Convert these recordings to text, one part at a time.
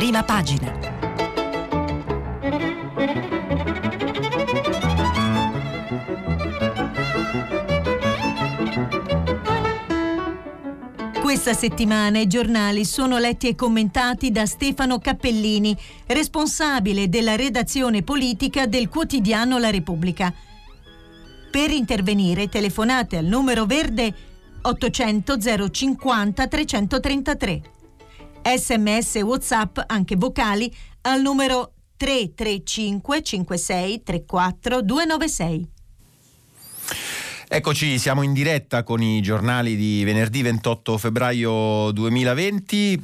prima pagina. Questa settimana i giornali sono letti e commentati da Stefano Cappellini, responsabile della redazione politica del quotidiano La Repubblica. Per intervenire telefonate al numero verde 800 050 333. Sms e WhatsApp, anche vocali, al numero 335 56 34 296. Eccoci, siamo in diretta con i giornali di venerdì 28 febbraio 2020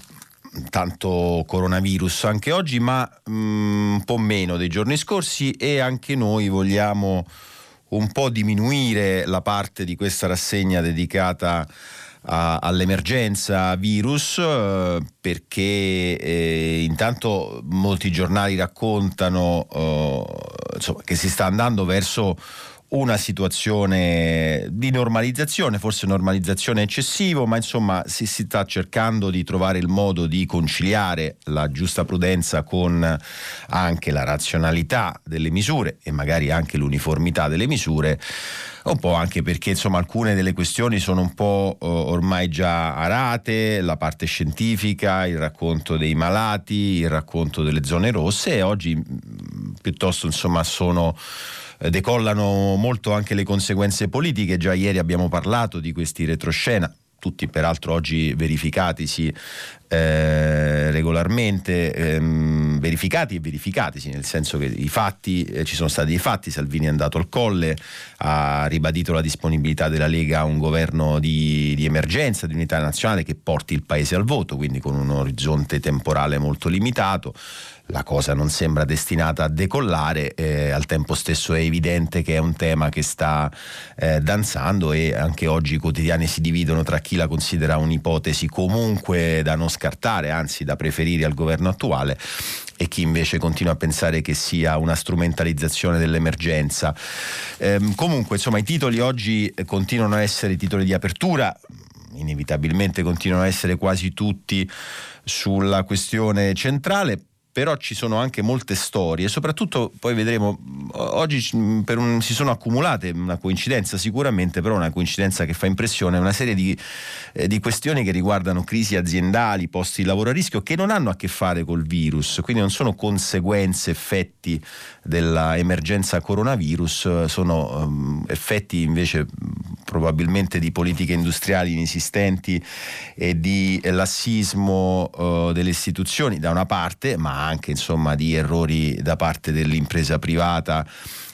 tanto coronavirus anche oggi, ma mm, un po' meno dei giorni scorsi e anche noi vogliamo un po' diminuire la parte di questa rassegna dedicata a, all'emergenza virus eh, perché eh, intanto molti giornali raccontano eh, insomma, che si sta andando verso una situazione di normalizzazione, forse normalizzazione eccessivo, ma insomma si, si, sta cercando di trovare il modo di conciliare la giusta prudenza con anche la razionalità delle misure e magari anche l'uniformità delle misure un po' anche perché insomma alcune delle questioni sono un po' ormai già arate, la parte scientifica, il racconto dei malati, il racconto delle zone rosse e oggi piuttosto insomma sono eh, decollano molto anche le conseguenze politiche, già ieri abbiamo parlato di questi retroscena tutti peraltro oggi verificatisi eh, regolarmente, ehm, verificati e verificatisi, nel senso che i fatti, eh, ci sono stati i fatti, Salvini è andato al colle, ha ribadito la disponibilità della Lega a un governo di, di emergenza, di unità nazionale che porti il Paese al voto, quindi con un orizzonte temporale molto limitato la cosa non sembra destinata a decollare, eh, al tempo stesso è evidente che è un tema che sta eh, danzando e anche oggi i quotidiani si dividono tra chi la considera un'ipotesi comunque da non scartare, anzi da preferire al governo attuale e chi invece continua a pensare che sia una strumentalizzazione dell'emergenza. Ehm, comunque, insomma, i titoli oggi continuano a essere titoli di apertura, inevitabilmente continuano a essere quasi tutti sulla questione centrale però ci sono anche molte storie, soprattutto poi vedremo, oggi un, si sono accumulate una coincidenza sicuramente, però una coincidenza che fa impressione, una serie di, eh, di questioni che riguardano crisi aziendali, posti di lavoro a rischio, che non hanno a che fare col virus, quindi non sono conseguenze, effetti dell'emergenza coronavirus, sono um, effetti invece probabilmente di politiche industriali inesistenti e di lassismo uh, delle istituzioni da una parte, ma anche insomma, di errori da parte dell'impresa privata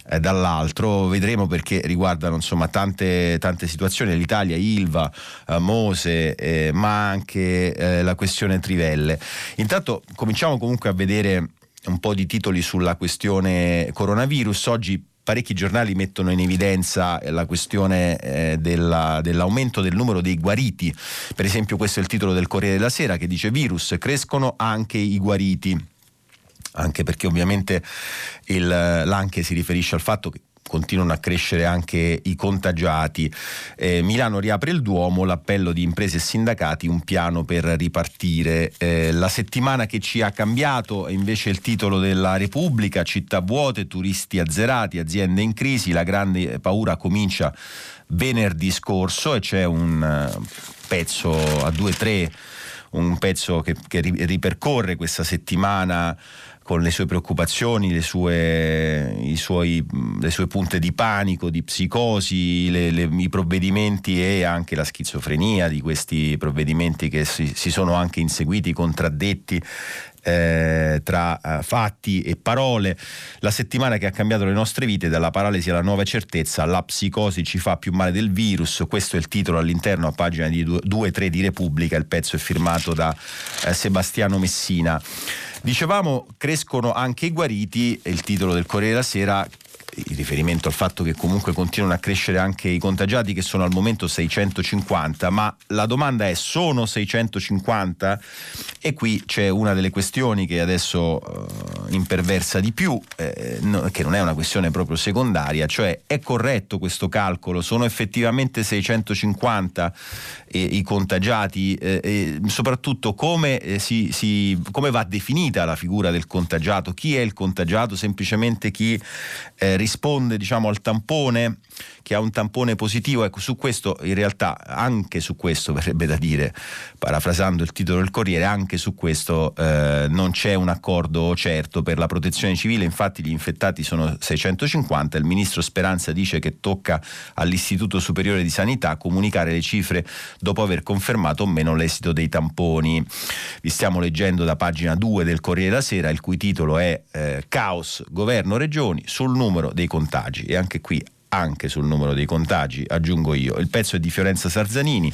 eh, dall'altro. Vedremo perché riguardano insomma tante, tante situazioni. l'Italia, Ilva, eh, Mose eh, ma anche eh, la questione Trivelle. Intanto cominciamo comunque a vedere un po' di titoli sulla questione coronavirus. Oggi parecchi giornali mettono in evidenza la questione eh, della, dell'aumento del numero dei guariti. Per esempio questo è il titolo del Corriere della Sera che dice virus, crescono anche i guariti anche perché ovviamente il, l'anche si riferisce al fatto che continuano a crescere anche i contagiati. Eh, Milano riapre il Duomo, l'appello di imprese e sindacati, un piano per ripartire. Eh, la settimana che ci ha cambiato è invece il titolo della Repubblica, città vuote, turisti azzerati, aziende in crisi, la grande paura comincia venerdì scorso e c'è un uh, pezzo a 2-3, un pezzo che, che ripercorre questa settimana con le sue preoccupazioni, le sue, suoi, le sue punte di panico, di psicosi, le, le, i provvedimenti e anche la schizofrenia di questi provvedimenti che si, si sono anche inseguiti, contraddetti eh, tra eh, fatti e parole. La settimana che ha cambiato le nostre vite, dalla paralisi alla nuova certezza, la psicosi ci fa più male del virus. Questo è il titolo all'interno, a pagina 2-3 di Repubblica. Il pezzo è firmato da eh, Sebastiano Messina. Dicevamo, crescono anche i guariti, è il titolo del Corriere della Sera, in riferimento al fatto che comunque continuano a crescere anche i contagiati che sono al momento 650, ma la domanda è sono 650? E qui c'è una delle questioni che adesso eh, imperversa di più, eh, no, che non è una questione proprio secondaria, cioè è corretto questo calcolo? Sono effettivamente 650 eh, i contagiati? Eh, e soprattutto come, eh, si, si, come, va definita la figura del contagiato? Chi è il contagiato? Semplicemente chi eh, risponde diciamo, al tampone? che ha un tampone positivo, ecco su questo in realtà anche su questo verrebbe da dire, parafrasando il titolo del Corriere, anche su questo eh, non c'è un accordo certo per la protezione civile, infatti gli infettati sono 650, il ministro Speranza dice che tocca all'Istituto Superiore di Sanità comunicare le cifre dopo aver confermato o meno l'esito dei tamponi. Vi stiamo leggendo da pagina 2 del Corriere della Sera, il cui titolo è eh, Caos, governo regioni sul numero dei contagi e anche qui anche sul numero dei contagi, aggiungo io. Il pezzo è di Fiorenza Sarzanini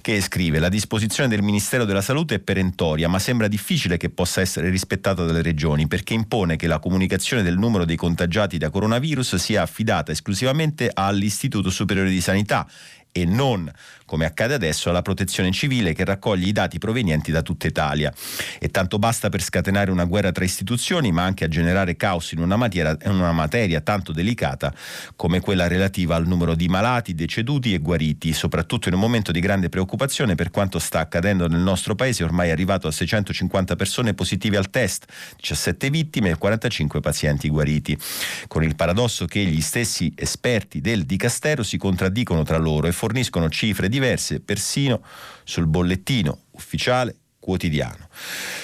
che scrive la disposizione del Ministero della Salute è perentoria ma sembra difficile che possa essere rispettata dalle regioni perché impone che la comunicazione del numero dei contagiati da coronavirus sia affidata esclusivamente all'Istituto Superiore di Sanità e non come accade adesso, alla protezione civile che raccoglie i dati provenienti da tutta Italia. E tanto basta per scatenare una guerra tra istituzioni, ma anche a generare caos in una materia, in una materia tanto delicata come quella relativa al numero di malati, deceduti e guariti, soprattutto in un momento di grande preoccupazione per quanto sta accadendo nel nostro paese, ormai arrivato a 650 persone positive al test, 17 vittime e 45 pazienti guariti, con il paradosso che gli stessi esperti del Dicastero si contraddicono tra loro e forniscono cifre diverse diverse persino sul bollettino ufficiale quotidiano.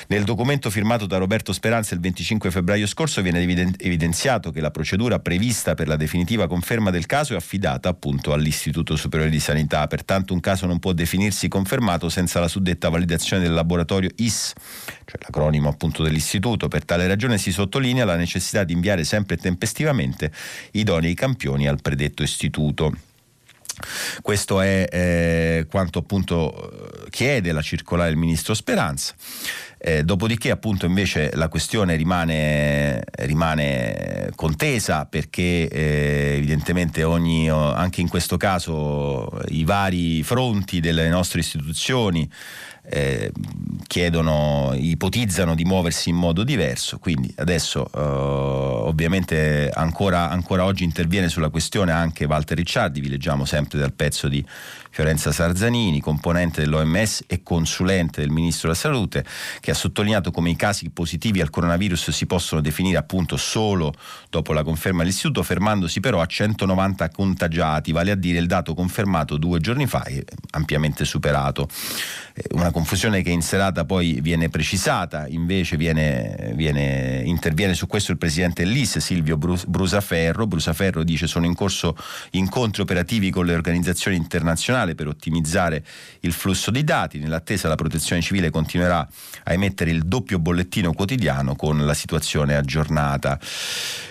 Nel documento firmato da Roberto Speranza il 25 febbraio scorso viene evidenziato che la procedura prevista per la definitiva conferma del caso è affidata appunto all'Istituto Superiore di Sanità, pertanto un caso non può definirsi confermato senza la suddetta validazione del laboratorio IS, cioè l'acronimo appunto dell'istituto. Per tale ragione si sottolinea la necessità di inviare sempre tempestivamente idonei campioni al predetto istituto. Questo è eh, quanto appunto chiede la circolare del ministro Speranza. Eh, dopodiché appunto invece la questione rimane, rimane contesa perché eh, evidentemente ogni, anche in questo caso i vari fronti delle nostre istituzioni eh, chiedono, ipotizzano di muoversi in modo diverso, quindi adesso eh, ovviamente ancora, ancora, oggi interviene sulla questione anche Walter Ricciardi, vi leggiamo sempre dal pezzo di Fiorenza Sarzanini, componente dell'OMS e consulente del Ministro della Salute, che ha sottolineato come i casi positivi al coronavirus si possono definire appunto solo dopo la conferma dell'istituto, fermandosi però a 190 contagiati, vale a dire il dato confermato due giorni fa e ampiamente superato. Eh, una confusione che in serata poi viene precisata, invece viene, viene, interviene su questo il presidente dell'IS Silvio Brusaferro. Brusaferro dice sono in corso incontri operativi con le organizzazioni internazionali per ottimizzare il flusso di dati. Nell'attesa la protezione civile continuerà a emettere il doppio bollettino quotidiano con la situazione aggiornata.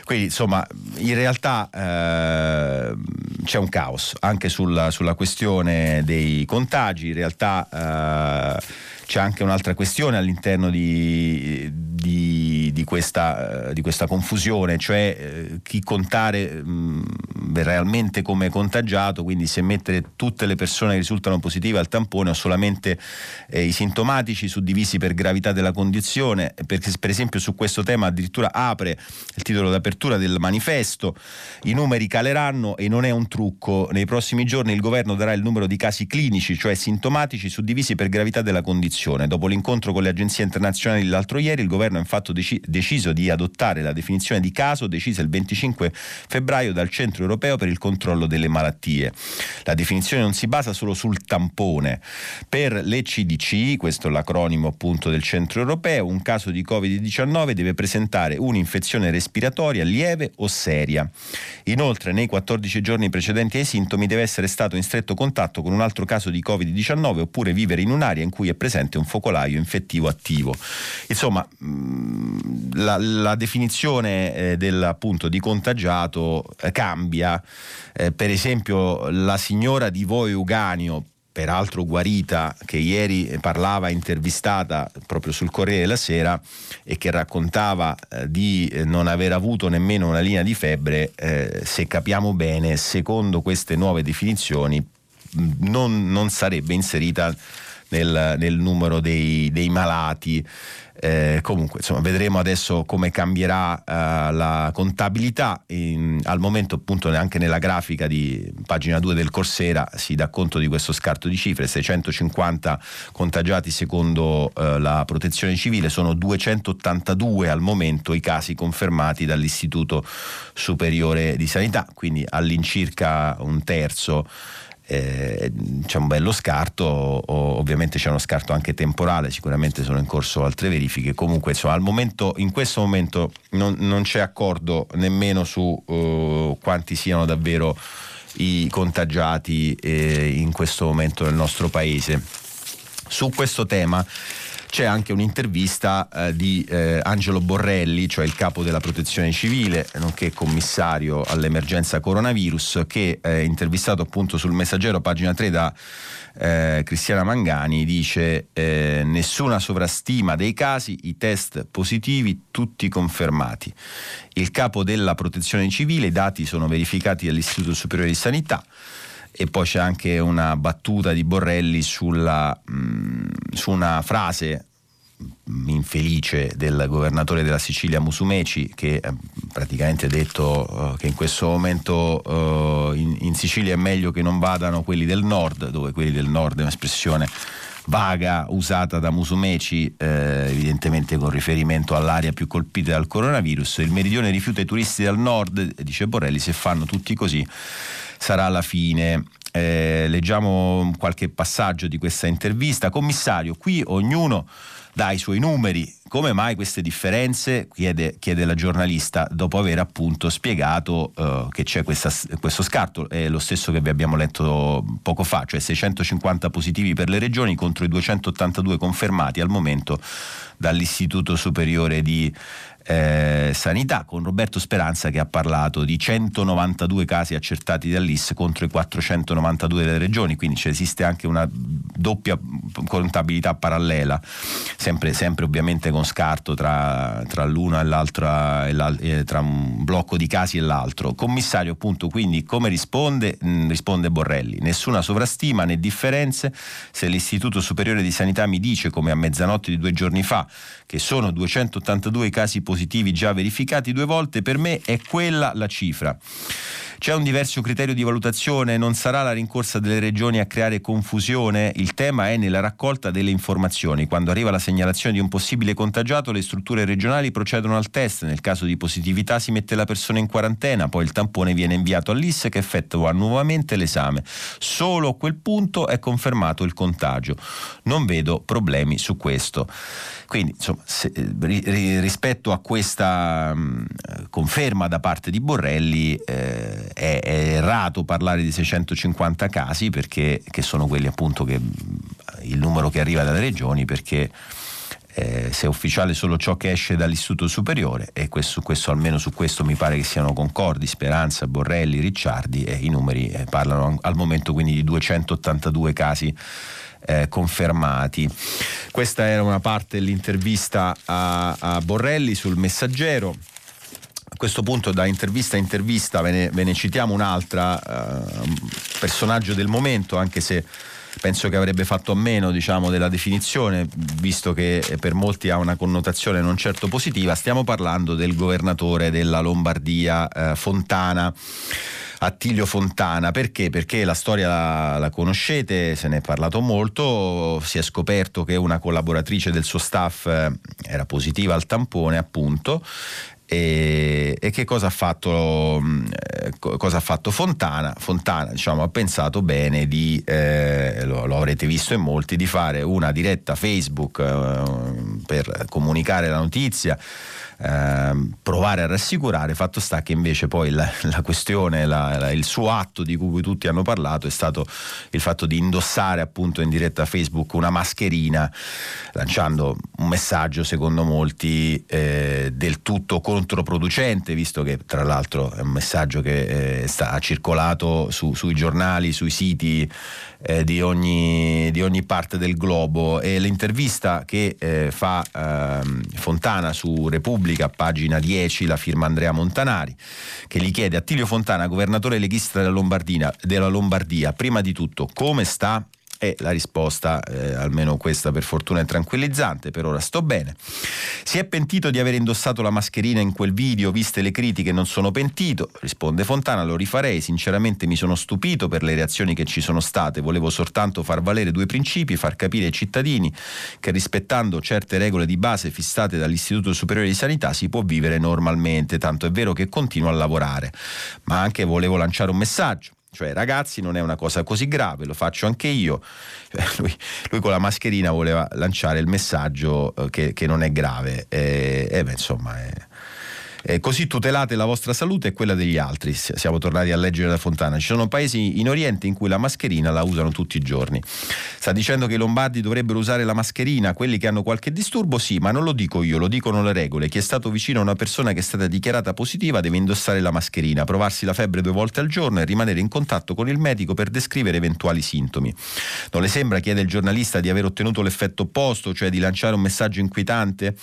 Quindi insomma in realtà eh, c'è un caos anche sulla, sulla, questione dei contagi, in realtà eh, c'è anche un'altra questione all'interno di, di, di, questa, di questa, confusione, cioè eh, chi contare mh, realmente come contagiato, quindi se mettere tutte le persone che risultano positive al tampone o solamente eh, i sintomatici suddivisi per gravità della condizione, perché per esempio su questo tema addirittura apre il titolo d'apertura del manifesto, i numeri caleranno e non è un trucco, nei prossimi giorni il governo darà il numero di casi clinici, cioè sintomatici suddivisi per gravità della condizione definizione. Dopo l'incontro con le agenzie internazionali l'altro ieri, il governo ha infatti deci- deciso di adottare la definizione di caso decisa il 25 febbraio dal Centro Europeo per il controllo delle malattie. La definizione non si basa solo sul tampone. Per le CDC, questo è l'acronimo appunto del Centro Europeo, un caso di Covid-19 deve presentare un'infezione respiratoria lieve o seria. Inoltre, nei 14 giorni precedenti ai sintomi deve essere stato in stretto contatto con un altro caso di Covid-19 oppure vivere in un'area in cui è presente presente un focolaio infettivo attivo. Insomma, mm, la, la definizione eh, del, appunto, di contagiato eh, cambia. Eh, per esempio, la signora di Voi Uganio, peraltro guarita, che ieri parlava intervistata proprio sul Corriere della Sera e che raccontava eh, di eh, non aver avuto nemmeno una linea di febbre, eh, se capiamo bene, secondo queste nuove definizioni, non, non sarebbe inserita nel, nel numero dei, dei malati. Eh, comunque, insomma, vedremo adesso come cambierà eh, la contabilità. In, al momento, appunto, neanche nella grafica di pagina 2 del Corsera si dà conto di questo scarto di cifre: 650 contagiati secondo eh, la protezione civile, sono 282 al momento i casi confermati dall'Istituto Superiore di Sanità, quindi all'incirca un terzo eh, c'è un bello scarto, ovviamente c'è uno scarto anche temporale, sicuramente sono in corso altre verifiche, comunque insomma, momento, in questo momento non, non c'è accordo nemmeno su uh, quanti siano davvero i contagiati eh, in questo momento nel nostro paese. Su questo tema c'è anche un'intervista eh, di eh, Angelo Borrelli, cioè il capo della protezione civile, nonché commissario all'emergenza coronavirus, che è intervistato appunto sul messaggero, pagina 3 da eh, Cristiana Mangani, dice eh, nessuna sovrastima dei casi, i test positivi tutti confermati. Il capo della protezione civile, i dati sono verificati dall'Istituto Superiore di Sanità e poi c'è anche una battuta di Borrelli sulla, mh, mm, su una frase infelice del governatore della Sicilia Musumeci che ha praticamente detto uh, che in questo momento uh, in, in, Sicilia è meglio che non vadano quelli del nord, dove quelli del nord è un'espressione vaga usata da Musumeci, eh, evidentemente con riferimento all'area più colpita dal coronavirus. Il meridione rifiuta i turisti dal nord, dice Borrelli, se fanno tutti così sarà la fine. Eh, leggiamo qualche passaggio di questa intervista. Commissario, qui ognuno dà i suoi numeri. Come mai queste differenze? Chiede, chiede la giornalista dopo aver appunto spiegato uh, che c'è questa, questo scarto, è lo stesso che vi abbiamo letto poco fa, cioè 650 positivi per le regioni contro i 282 confermati al momento dall'Istituto Superiore di eh, Sanità con Roberto Speranza che ha parlato di 192 casi accertati dall'IS contro i 492 delle regioni, quindi esiste anche una doppia contabilità parallela, sempre, sempre ovviamente con scarto tra, tra l'una e l'altra, e tra un blocco di casi e l'altro. Commissario appunto quindi come risponde? Mm, risponde Borrelli, nessuna sovrastima né differenze, se l'Istituto Superiore di Sanità mi dice come a mezzanotte di due giorni fa che sono 282 casi positivi già verificati due volte, per me è quella la cifra. C'è un diverso criterio di valutazione? Non sarà la rincorsa delle regioni a creare confusione? Il tema è nella raccolta delle informazioni. Quando arriva la segnalazione di un possibile contagiato, le strutture regionali procedono al test. Nel caso di positività si mette la persona in quarantena, poi il tampone viene inviato all'IS che effettua nuovamente l'esame. Solo a quel punto è confermato il contagio. Non vedo problemi su questo. Quindi, insomma, se, rispetto a questa mh, conferma da parte di Borrelli, eh, è, è, errato parlare di 650 casi perché che sono quelli appunto che il numero che arriva dalle regioni perché eh, se è ufficiale solo ciò che esce dall'istituto superiore e questo, questo, almeno su questo mi pare che siano concordi Speranza, Borrelli, Ricciardi e i numeri eh, parlano al momento quindi di 282 casi eh, confermati. Questa era una parte dell'intervista a, a Borrelli sul messaggero. Questo punto da intervista a intervista ve ne, ve ne citiamo un'altra, eh, personaggio del momento, anche se penso che avrebbe fatto a meno diciamo, della definizione, visto che per molti ha una connotazione non certo positiva. Stiamo parlando del governatore della Lombardia, eh, Fontana. Attilio Fontana. Perché? Perché la storia la, la, conoscete, se ne è parlato molto, si è scoperto che una collaboratrice del suo staff eh, era positiva al tampone, appunto, e, e, che cosa ha, fatto, eh, cosa ha fatto Fontana? Fontana diciamo, ha pensato bene di, eh, lo, lo, avrete visto in molti, di fare una diretta Facebook eh, per comunicare la notizia Ehm, provare a rassicurare, fatto sta che invece poi la, la questione, la, la, il suo atto di cui tutti hanno parlato è stato il fatto di indossare appunto in diretta Facebook una mascherina, lanciando un messaggio secondo molti eh, del tutto controproducente, visto che tra l'altro è un messaggio che eh, sta, ha circolato su, sui giornali, sui siti eh, di, ogni, di, ogni, parte del globo. E l'intervista che eh, fa ehm, Fontana su Repubblica, pagina 10, la firma Andrea Montanari, che gli chiede a Tilio Fontana, governatore leghista della, della Lombardia, prima di tutto come sta E la risposta, eh, almeno questa per fortuna è tranquillizzante, per ora sto bene. Si è pentito di aver indossato la mascherina in quel video, viste le critiche non sono pentito, risponde Fontana, lo rifarei, sinceramente mi sono stupito per le reazioni che ci sono state, volevo soltanto far valere due principi, far capire ai cittadini che rispettando certe regole di base fissate dall'Istituto Superiore di Sanità si può vivere normalmente, tanto è vero che continuo a lavorare, ma anche volevo lanciare un messaggio cioè ragazzi non è una cosa così grave, lo faccio anche io. Cioè, lui, lui, con la mascherina voleva lanciare il messaggio eh, che, che non è grave e, e beh, insomma... È, eh, così tutelate la vostra salute e quella degli altri. Siamo tornati a leggere da Fontana. Ci sono paesi in Oriente in cui la mascherina la usano tutti i giorni. Sta dicendo che i lombardi dovrebbero usare la mascherina, quelli che hanno qualche disturbo? Sì, ma non lo dico io, lo dicono le regole. Chi è stato vicino a una persona che è stata dichiarata positiva deve indossare la mascherina, provarsi la febbre due volte al giorno e rimanere in contatto con il medico per descrivere eventuali sintomi. Non le sembra, chiede il giornalista, di aver ottenuto l'effetto opposto, cioè di lanciare un messaggio inquietante?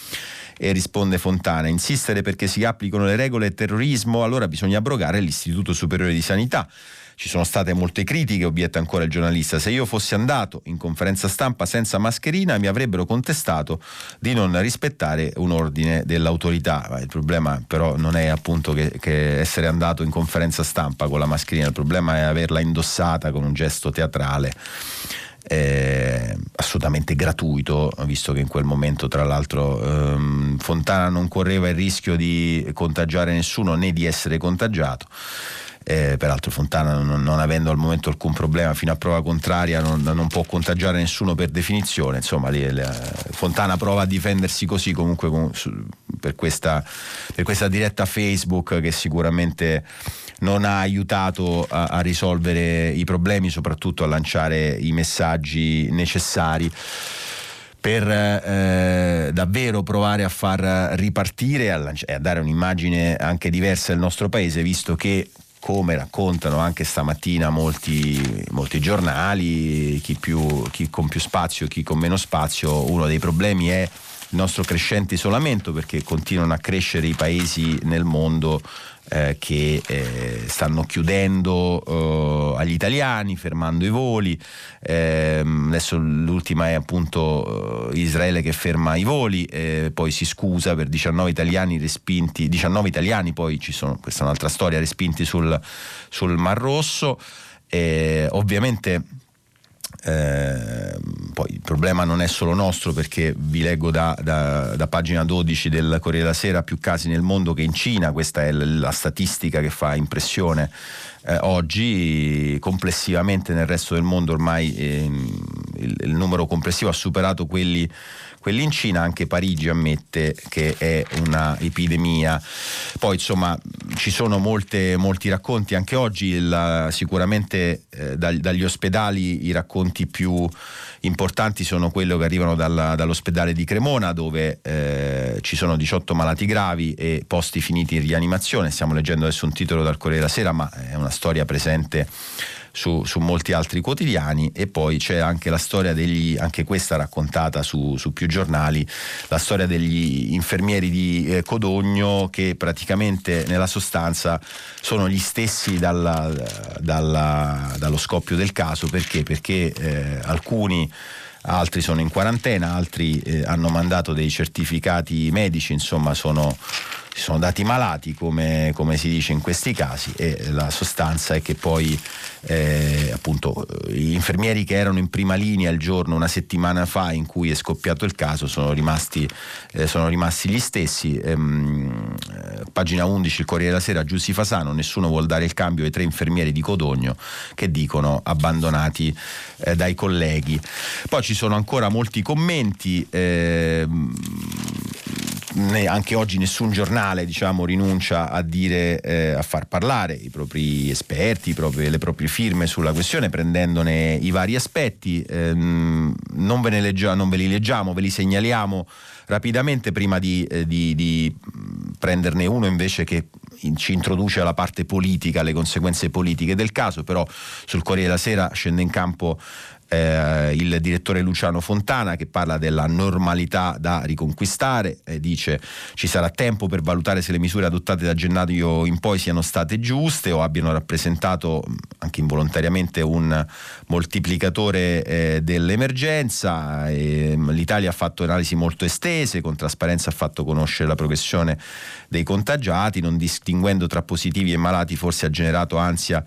E risponde Fontana, insistere perché si applicano le regole terrorismo, allora bisogna abrogare l'Istituto Superiore di Sanità. Ci sono state molte critiche, obietta ancora il giornalista. Se io fossi andato in conferenza stampa senza mascherina mi avrebbero contestato di non rispettare un ordine dell'autorità. Il problema però non è appunto che, che essere andato in conferenza stampa con la mascherina, il problema è averla indossata con un gesto teatrale eh, assolutamente gratuito, visto che in quel momento tra l'altro ehm, Fontana non correva il rischio di contagiare nessuno né di essere contagiato. Eh, peraltro Fontana non, non, avendo al momento alcun problema fino a prova contraria non, non può contagiare nessuno per definizione. Insomma lì, le, Fontana prova a difendersi così comunque con, su, per, questa, per questa diretta Facebook che sicuramente non ha aiutato a, a risolvere i problemi, soprattutto a lanciare i messaggi necessari per eh, davvero provare a far ripartire e a, dare un'immagine anche diversa del nostro paese, visto che come raccontano anche stamattina molti, molti giornali, chi, più, chi con più spazio, chi con meno spazio, uno dei problemi è il nostro crescente isolamento perché continuano a crescere i paesi nel mondo eh, che eh, stanno chiudendo eh, agli italiani, fermando i voli. Ehm, adesso l'ultima è appunto eh, Israele che ferma i voli, poi si scusa per 19 italiani respinti, 19 italiani poi ci sono, questa è un'altra storia, respinti sul, sul Mar Rosso. ovviamente eh, poi il problema non è solo nostro perché vi leggo da, da, da, pagina 12 del Corriere della Sera più casi nel mondo che in Cina, questa è la statistica che fa impressione eh, oggi, complessivamente nel resto del mondo ormai eh, il, il numero complessivo ha superato quelli quelli in Cina, anche Parigi ammette che è una epidemia. Poi insomma ci sono molte, molti racconti, anche oggi la, sicuramente eh, dagli, dagli ospedali i racconti più importanti sono quelli che arrivano dalla, dall'ospedale di Cremona dove eh, ci sono 18 malati gravi e posti finiti in rianimazione. Stiamo leggendo adesso un titolo dal Corriere della Sera, ma è una storia presente su, su, molti altri quotidiani e poi c'è anche la storia degli, anche questa raccontata su, su più giornali, la storia degli infermieri di eh, Codogno che praticamente nella sostanza sono gli stessi dalla, dalla, dallo scoppio del caso perché? Perché eh, alcuni altri sono in quarantena, altri eh, hanno mandato dei certificati medici, insomma sono si sono dati malati come, come, si dice in questi casi e la sostanza è che poi eh, appunto gli infermieri che erano in prima linea il giorno una settimana fa in cui è scoppiato il caso sono rimasti, eh, sono rimasti gli stessi. Ehm, pagina 11 il Corriere della Sera Giussi Fasano nessuno vuol dare il cambio ai tre infermieri di Codogno che dicono abbandonati eh, dai colleghi poi ci sono ancora molti commenti ehm, anche oggi nessun giornale diciamo, rinuncia a, dire, eh, a far parlare i propri esperti, i propri, le proprie firme sulla questione, prendendone i vari aspetti. Eh, non, ve leggia, non, ve li leggiamo, ve li segnaliamo rapidamente prima di, eh, di, di prenderne uno invece che ci introduce alla parte politica, alle conseguenze politiche del caso, però sul Corriere della Sera scende in campo eh, il direttore Luciano Fontana che parla della normalità da riconquistare, eh, dice ci sarà tempo per valutare se le misure adottate da gennaio in poi siano state giuste o abbiano rappresentato anche involontariamente un moltiplicatore eh, dell'emergenza. L'Italia ha fatto analisi molto estese, con trasparenza ha fatto conoscere la progressione dei contagiati, non distinguendo tra positivi e malati forse ha generato ansia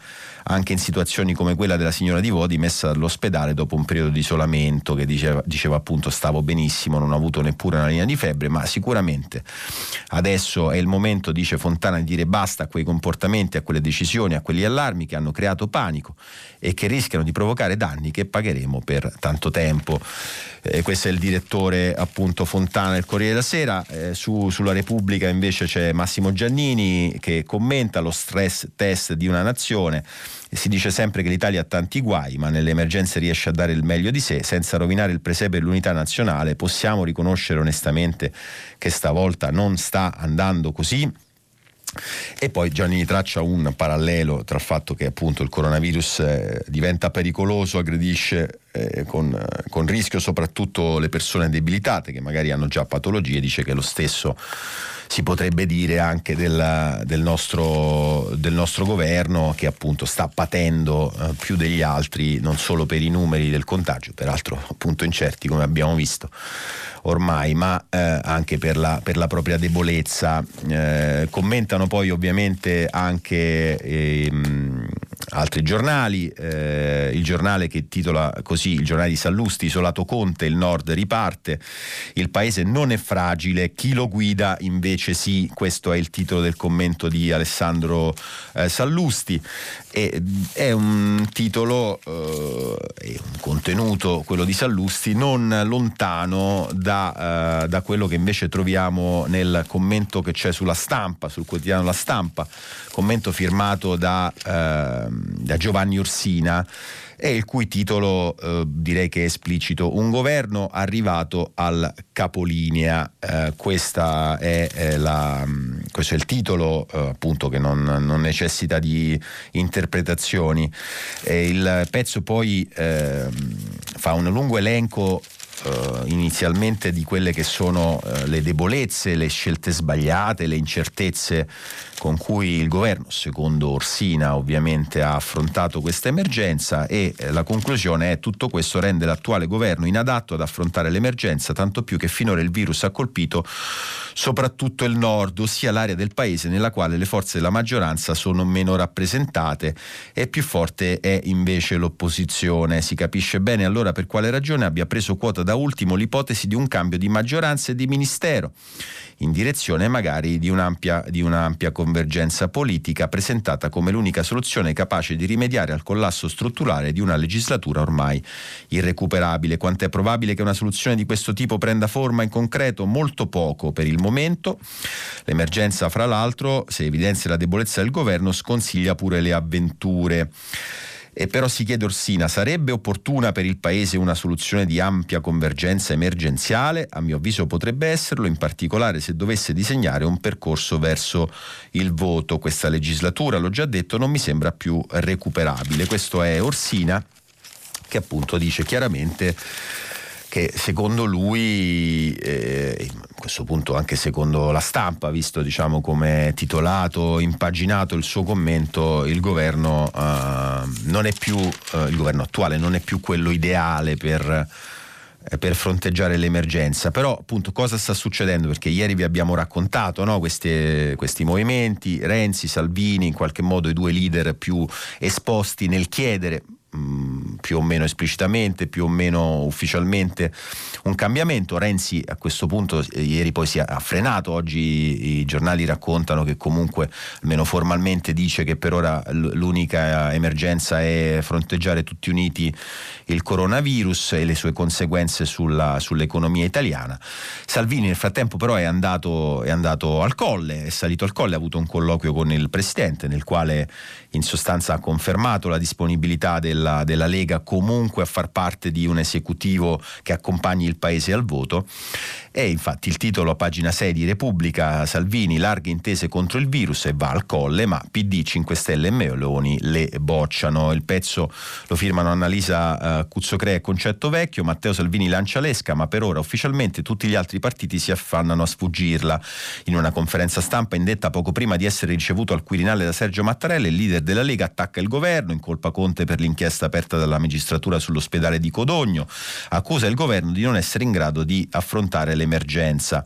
anche in situazioni come quella della signora Di Vodi messa all'ospedale dopo un periodo di isolamento che diceva, diceva appunto stavo benissimo, non ho avuto neppure una linea di febbre, ma sicuramente adesso è il momento, dice Fontana, di dire basta a quei comportamenti, a quelle decisioni, a quegli allarmi che hanno creato panico e che rischiano di provocare danni che pagheremo per tanto tempo. Eh, questo è il direttore appunto Fontana del Corriere della Sera, eh, su, sulla Repubblica invece c'è Massimo Giannini che commenta lo stress test di una nazione si dice sempre che l'Italia ha tanti guai, ma nelle emergenze riesce a dare il meglio di sé, senza rovinare il presepe e l'unità nazionale. Possiamo riconoscere onestamente che stavolta non sta andando così? E poi Giannini traccia un parallelo tra il fatto che appunto il coronavirus eh, diventa pericoloso, aggredisce eh, con, con rischio soprattutto le persone debilitate che magari hanno già patologie, dice che lo stesso si potrebbe dire anche del, del, nostro, del nostro, governo che appunto sta patendo eh, più degli altri non solo per i numeri del contagio, peraltro appunto incerti come abbiamo visto ormai, ma eh, anche per la, per la, propria debolezza. Eh, commentano poi ovviamente anche ehm, altri giornali, eh, il giornale che titola così, il giornale di Sallusti, isolato Conte, il nord riparte, il paese non è fragile, chi lo guida invece sì, questo è il titolo del commento di Alessandro eh, Sallusti. E, è un titolo e un contenuto, quello di Sallusti, non lontano da, uh, da, quello che invece troviamo nel commento che c'è sulla stampa, sul quotidiano La Stampa, commento firmato da, uh, da Giovanni Orsina e il cui titolo eh, direi che è esplicito. Un governo arrivato al capolinea. Eh, questa è, è la, mm, questo è il titolo eh, appunto che non, non, necessita di interpretazioni. il pezzo poi ehm, fa un lungo elenco Uh, inizialmente di quelle che sono uh, le debolezze, le scelte sbagliate, le incertezze con cui il governo, secondo Orsina ovviamente, ha affrontato questa emergenza e eh, la conclusione è tutto questo rende l'attuale governo inadatto ad affrontare l'emergenza, tanto più che finora il virus ha colpito soprattutto il nord, ossia l'area del paese nella quale le forze della maggioranza sono meno rappresentate e più forte è invece l'opposizione. Si capisce bene allora per quale ragione abbia preso quota da ultimo l'ipotesi di un cambio di maggioranza e di ministero in direzione magari di un'ampia, di un'ampia convergenza politica presentata come l'unica soluzione capace di rimediare al collasso strutturale di una legislatura ormai irrecuperabile. Quanto è probabile che una soluzione di questo tipo prenda forma in concreto? Molto poco per il momento. L'emergenza, fra l'altro, se evidenzia la debolezza del governo, sconsiglia pure le avventure. E però si chiede Orsina, sarebbe opportuna per il Paese una soluzione di ampia convergenza emergenziale? A mio avviso potrebbe esserlo, in particolare se dovesse disegnare un percorso verso il voto. Questa legislatura, l'ho già detto, non mi sembra più recuperabile. Questo è Orsina che appunto dice chiaramente che secondo lui, eh, a questo punto anche secondo la stampa, visto diciamo come titolato, impaginato il suo commento, il governo eh, non è più, eh, il governo attuale non è più quello ideale per eh, per fronteggiare l'emergenza. Però appunto cosa sta succedendo? Perché ieri vi abbiamo raccontato no? questi, questi, movimenti, Renzi, Salvini, in qualche modo i due leader più esposti nel chiedere Mm, più o meno esplicitamente, più o meno ufficialmente un cambiamento. Renzi a questo punto ieri poi si è frenato, oggi i giornali raccontano che comunque almeno formalmente dice che per ora l'unica emergenza è fronteggiare tutti uniti il coronavirus e le sue conseguenze sulla, sull'economia italiana. Salvini nel frattempo però è andato, è andato al colle, è salito al colle, ha avuto un colloquio con il Presidente nel quale in sostanza ha confermato la disponibilità del della, della Lega comunque a far parte di un esecutivo che accompagni il Paese al voto. E infatti il titolo a pagina 6 di Repubblica, Salvini, larghe intese contro il virus e va al colle, ma PD, 5 Stelle e Meloni le bocciano. Il pezzo lo firmano Annalisa uh, Cuzzocrea e Concetto Vecchio, Matteo Salvini lancia l'esca, ma per ora ufficialmente tutti gli altri partiti si affannano a sfuggirla. In una conferenza stampa indetta poco prima di essere ricevuto al Quirinale da Sergio Mattarella, il leader della Lega attacca il governo, incolpa Conte per l'inchiesta aperta dalla magistratura sull'ospedale di Codogno, accusa il governo di non essere in grado di affrontare le l'emergenza.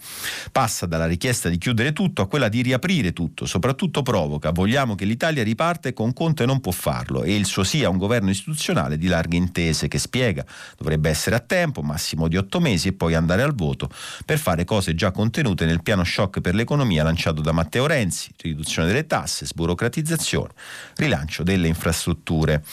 Passa dalla richiesta di chiudere tutto a quella di riaprire tutto, soprattutto provoca, vogliamo che l'Italia riparte con Conte non può farlo e il suo sia un governo istituzionale di larghe intese che spiega dovrebbe essere a tempo, massimo di otto mesi e poi andare al voto per fare cose già contenute nel piano shock per l'economia lanciato da Matteo Renzi, riduzione delle tasse, sburocratizzazione, rilancio delle infrastrutture.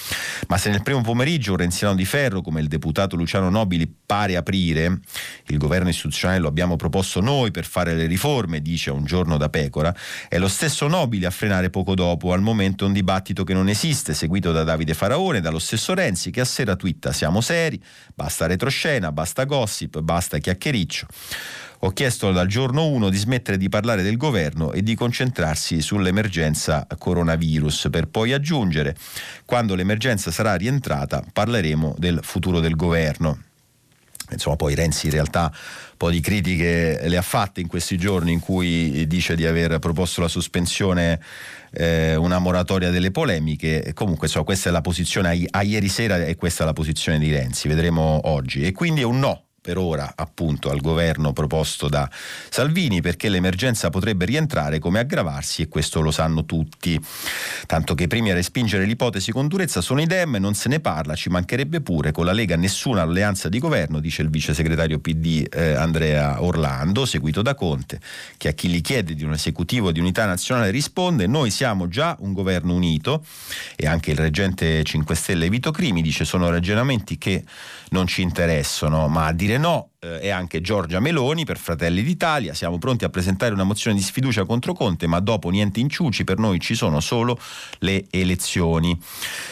Ma se nel primo pomeriggio un renziano di ferro come il deputato Luciano Nobili pare aprire, il governo istituzionale lo abbiamo proposto noi per fare le riforme, dice un giorno da pecora, è lo stesso Nobile a frenare poco dopo, al momento un dibattito che non esiste, seguito da Davide Faraone, dallo stesso Renzi che a sera twitta siamo seri, basta retroscena, basta gossip, basta chiacchiericcio. Ho chiesto dal giorno 1 di smettere di parlare del governo e di concentrarsi sull'emergenza coronavirus, per poi aggiungere, quando l'emergenza sarà rientrata parleremo del futuro del governo. Insomma, poi Renzi in realtà un po' di critiche le ha fatte in questi giorni in cui dice di aver proposto la sospensione, eh, una moratoria delle polemiche. Comunque, insomma, questa è la posizione a ieri sera e questa è la posizione di Renzi. Vedremo oggi. E quindi è un no per ora appunto al governo proposto da Salvini perché l'emergenza potrebbe rientrare come aggravarsi e questo lo sanno tutti. Tanto che i primi a respingere l'ipotesi con durezza sono i Dem, non se ne parla, ci mancherebbe pure con la Lega nessuna alleanza di governo, dice il vice segretario PD eh, Andrea Orlando, seguito da Conte, che a chi gli chiede di un esecutivo di unità nazionale risponde noi siamo già un governo unito e anche il reggente 5 Stelle Vito Crimi dice sono ragionamenti che non ci interessano, ma a dire no eh, è anche Giorgia Meloni per Fratelli d'Italia. Siamo pronti a presentare una mozione di sfiducia contro Conte, ma dopo niente inciuci, per noi ci sono solo le elezioni.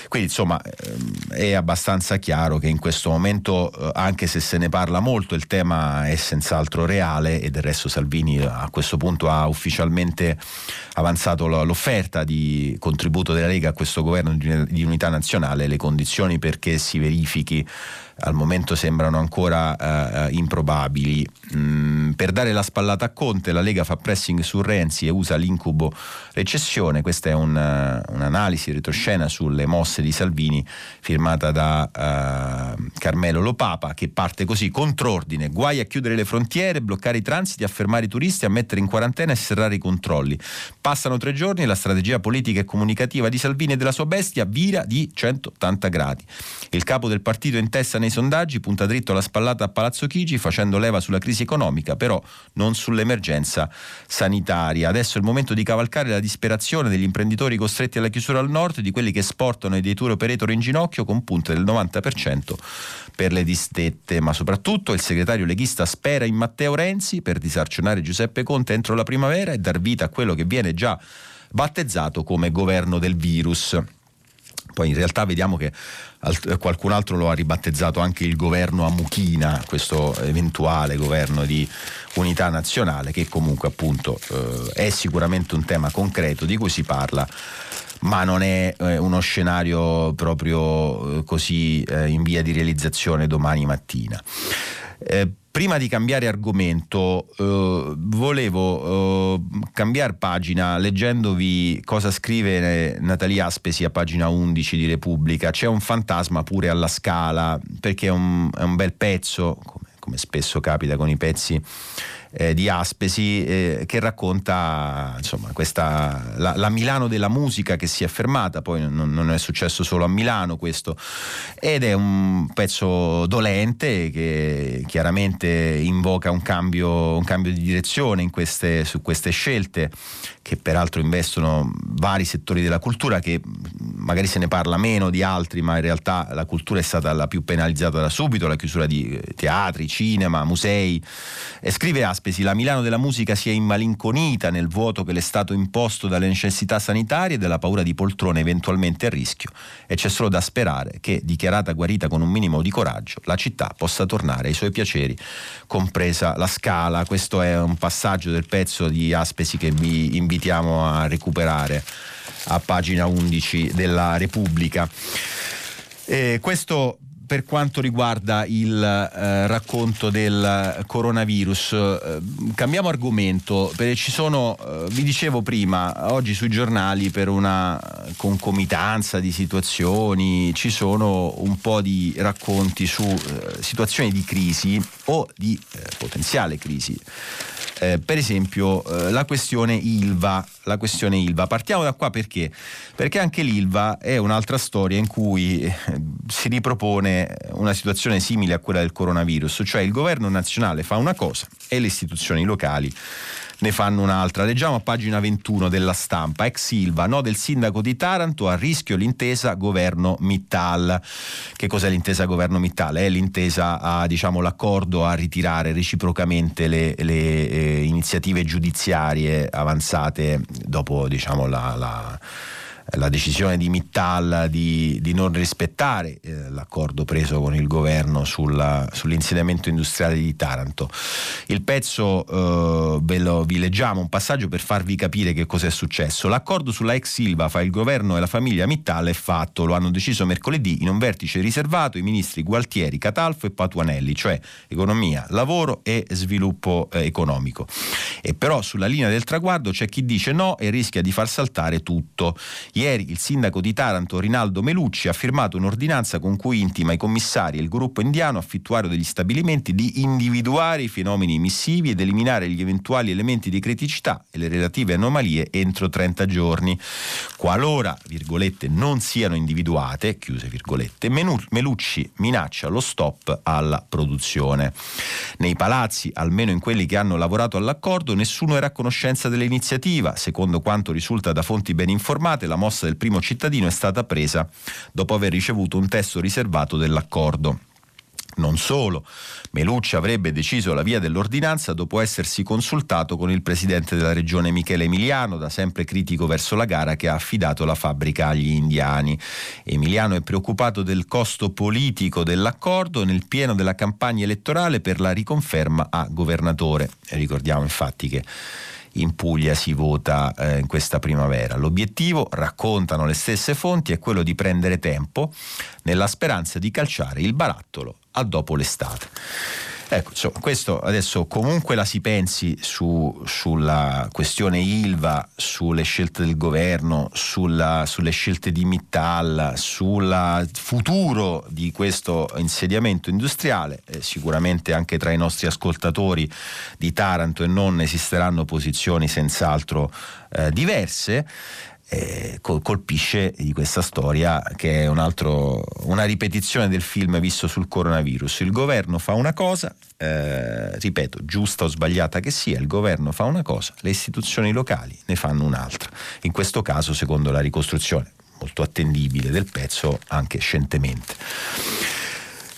Quindi insomma ehm, è abbastanza chiaro che in questo momento, eh, anche se se ne parla molto, il tema è senz'altro reale e del resto Salvini a questo punto ha ufficialmente avanzato l'offerta di contributo della Lega a questo governo di unità nazionale, le condizioni perché si verifichi al momento sembrano ancora uh, improbabili. Mm, per dare la spallata a Conte, la Lega fa pressing su Renzi e usa l'incubo recessione. Questa è un, uh, un'analisi retroscena sulle mosse di Salvini firmata da uh, Carmelo Lopapa che parte così: contrordine, guai a chiudere le frontiere, bloccare i transiti, a fermare i turisti, a mettere in quarantena e serrare i controlli. Passano tre giorni e la strategia politica e comunicativa di Salvini e della sua bestia vira di 180 gradi. Il capo del partito in testa nei sondaggi punta dritto la spallata a Palazzo Chigi facendo leva sulla crisi economica, però non sull'emergenza sanitaria. Adesso è il momento di cavalcare la disperazione degli imprenditori costretti alla chiusura al nord, di quelli che esportano i dei tour operator in ginocchio con punte del 90% per le distette, ma soprattutto il segretario leghista spera in Matteo Renzi per disarcionare Giuseppe Conte entro la primavera e dar vita a quello che viene già battezzato come governo del virus. Poi in realtà vediamo che qualcun altro lo ha ribattezzato anche il governo a Muchina, questo eventuale governo di unità nazionale che comunque appunto eh, è sicuramente un tema concreto di cui si parla ma non è eh, uno scenario proprio eh, così eh, in via di realizzazione domani mattina. Prima di cambiare argomento, eh, volevo eh, cambiare pagina leggendovi cosa scrive Natalia Aspesi a pagina 11 di Repubblica. C'è un fantasma pure alla scala, perché è un, è un bel pezzo, come, come spesso capita con i pezzi eh, di Aspesi eh, che racconta insomma, questa, la, la, Milano della musica che si è fermata, poi non, non, è successo solo a Milano questo, ed è un pezzo dolente che chiaramente invoca un cambio, un cambio di direzione queste, su queste scelte che peraltro investono vari settori della cultura che magari se ne parla meno di altri, ma in realtà la cultura è stata la più penalizzata da subito, la chiusura di teatri, cinema, musei. E scrive Aspesi Aspesi, la Milano della musica si è immalinconita nel vuoto che le è stato imposto dalle necessità sanitarie e dalla paura di poltrone eventualmente a rischio e c'è solo da sperare che, dichiarata guarita con un minimo di coraggio, la città possa tornare ai suoi piaceri, compresa la scala. Questo è un passaggio del pezzo di Aspesi che vi invitiamo a recuperare a pagina 11 della Repubblica. Eh, questo per quanto riguarda il eh, racconto del coronavirus, eh, cambiamo argomento perché ci sono, eh, vi dicevo prima, oggi sui giornali per una concomitanza di situazioni ci sono un po' di racconti su eh, situazioni di crisi o di eh, potenziale crisi eh, per esempio eh, la questione Ilva. La questione Ilva. Partiamo da qua perché? Perché anche l'Ilva è un'altra storia in cui eh, si ripropone una situazione simile a quella del coronavirus, cioè il governo nazionale fa una cosa e le istituzioni locali ne fanno un'altra. Leggiamo a pagina 21 della stampa. Ex Silva, no del sindaco di Taranto, a rischio l'intesa governo Mittal. Che cos'è l'intesa governo Mittal? È l'intesa a, diciamo, l'accordo a ritirare reciprocamente le, le eh, iniziative giudiziarie avanzate dopo diciamo, la, la la decisione di Mittal di, di non rispettare eh, l'accordo preso con il governo sulla, sull'insediamento industriale di Taranto. Il pezzo eh, ve lo, vi leggiamo un passaggio per farvi capire che cosa è successo. L'accordo sulla ex Silva fra il governo e la famiglia Mittal è fatto, lo hanno deciso mercoledì in un vertice riservato i ministri Gualtieri, Catalfo e Patuanelli, cioè economia, lavoro e sviluppo eh, economico. E però sulla linea del traguardo c'è chi dice no e rischia di far saltare tutto. Ieri il sindaco di Taranto Rinaldo Melucci ha firmato un'ordinanza con cui intima i commissari e il gruppo indiano affittuario degli stabilimenti di individuare i fenomeni emissivi ed eliminare gli eventuali elementi di criticità e le relative anomalie entro 30 giorni. Qualora, virgolette, non siano individuate, chiuse virgolette, Melucci minaccia lo stop alla produzione. Nei palazzi, almeno in quelli che hanno lavorato all'accordo, nessuno era a conoscenza dell'iniziativa. Secondo quanto risulta da fonti ben informate, la mossa del primo cittadino è stata presa dopo aver ricevuto un testo riservato dell'accordo. Non solo, Melucci avrebbe deciso la via dell'ordinanza dopo essersi consultato con il presidente della regione Michele Emiliano, da sempre critico verso la gara che ha affidato la fabbrica agli indiani. Emiliano è preoccupato del costo politico dell'accordo nel pieno della campagna elettorale per la riconferma a governatore. ricordiamo infatti che in Puglia si vota eh, in questa primavera. L'obiettivo, raccontano le stesse fonti, è quello di prendere tempo nella speranza di calciare il barattolo a dopo l'estate. Ecco, insomma, questo adesso comunque la si pensi su, sulla questione Ilva, sulle scelte del governo, sulla, sulle scelte di Mittal, sul futuro di questo insediamento industriale, eh, sicuramente anche tra i nostri ascoltatori di Taranto e non esisteranno posizioni senz'altro eh, diverse eh, colpisce di questa storia che è un altro, una ripetizione del film visto sul coronavirus. Il governo fa una cosa, eh, ripeto, giusta o sbagliata che sia, il governo fa una cosa, le istituzioni locali ne fanno un'altra. In questo caso, secondo la ricostruzione molto attendibile del pezzo, anche scientemente.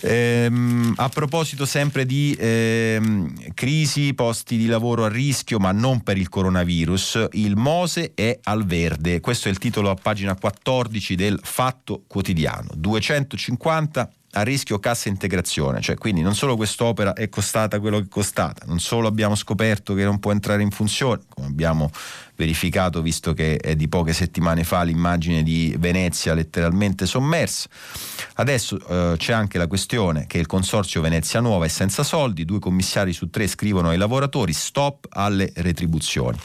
Ehm, a proposito sempre di ehm, crisi, posti di lavoro a rischio, ma non per il coronavirus, il Mose è al verde. Questo è il titolo a pagina 14 del Fatto Quotidiano. 250 a rischio cassa integrazione, cioè quindi non solo quest'opera è costata quello che è costata, non solo abbiamo scoperto che non può entrare in funzione, come abbiamo verificato visto che è di poche settimane fa l'immagine di Venezia letteralmente sommersa. Adesso eh, c'è anche la questione che il consorzio Venezia Nuova è senza soldi, due commissari su tre scrivono ai lavoratori stop alle retribuzioni.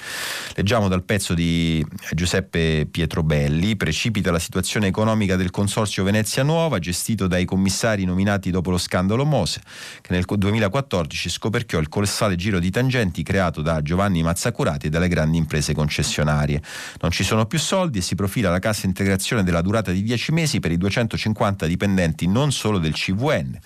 Leggiamo dal pezzo di Giuseppe Pietrobelli, precipita la situazione economica del consorzio Venezia Nuova gestito dai commissari nominati dopo lo scandalo Mose, che nel 2014 scoperchiò il colossale giro di tangenti creato da Giovanni Mazzacurati e dalle grandi imprese concessionarie. Non ci sono più soldi e si profila la cassa integrazione della durata di 10 mesi per i 250 dipendenti non solo del CVN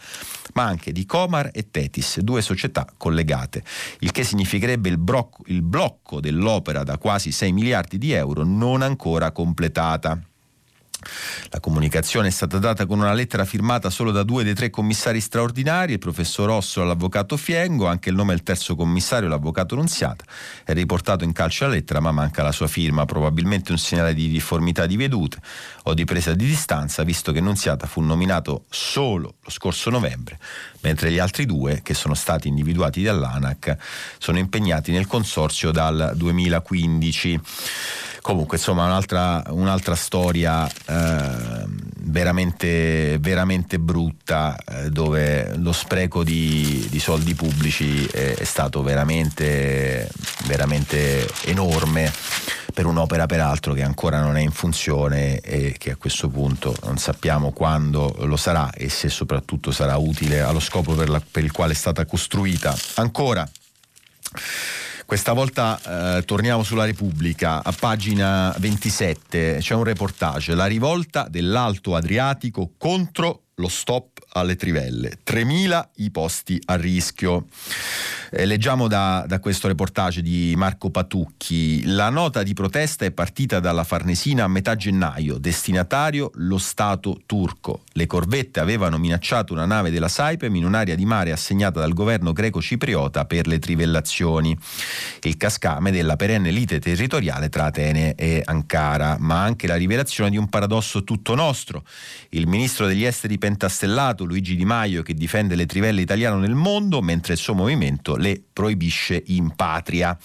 ma anche di Comar e Tetis, due società collegate, il che significherebbe il, brocco, il blocco dell'opera da quasi 6 miliardi di euro non ancora completata. La comunicazione è stata data con una lettera firmata solo da due dei tre commissari straordinari, il professor Rosso e l'avvocato Fiengo, anche il nome del terzo commissario, l'avvocato Nunziata. È riportato in calcio la lettera ma manca la sua firma, probabilmente un segnale di difformità di vedute o di presa di distanza, visto che Nunziata fu nominato solo lo scorso novembre, mentre gli altri due, che sono stati individuati dall'ANAC, sono impegnati nel consorzio dal 2015. Comunque, insomma, un'altra, un'altra storia eh, veramente, veramente, brutta, eh, dove lo spreco di, di soldi pubblici è, è, stato veramente, veramente enorme per un'opera peraltro che ancora non è in funzione e che a questo punto non sappiamo quando lo sarà e se soprattutto sarà utile allo scopo per, la, per il quale è stata costruita. Ancora questa volta eh, torniamo sulla Repubblica, a pagina 27 c'è un reportage, la rivolta dell'Alto Adriatico contro lo stop alle trivelle, 3.000 i posti a rischio. Eh, leggiamo da, da, questo reportage di Marco Patucchi. La nota di protesta è partita dalla Farnesina a metà gennaio, destinatario lo Stato turco. Le corvette avevano minacciato una nave della Saipem in un'area di mare assegnata dal governo greco-cipriota per le trivellazioni. Il cascame della perenne lite territoriale tra Atene e Ankara, ma anche la rivelazione di un paradosso tutto nostro. Il ministro degli esteri pentastellato Luigi Di Maio che difende le trivelle italiane nel mondo, mentre il suo movimento le proibisce in patria,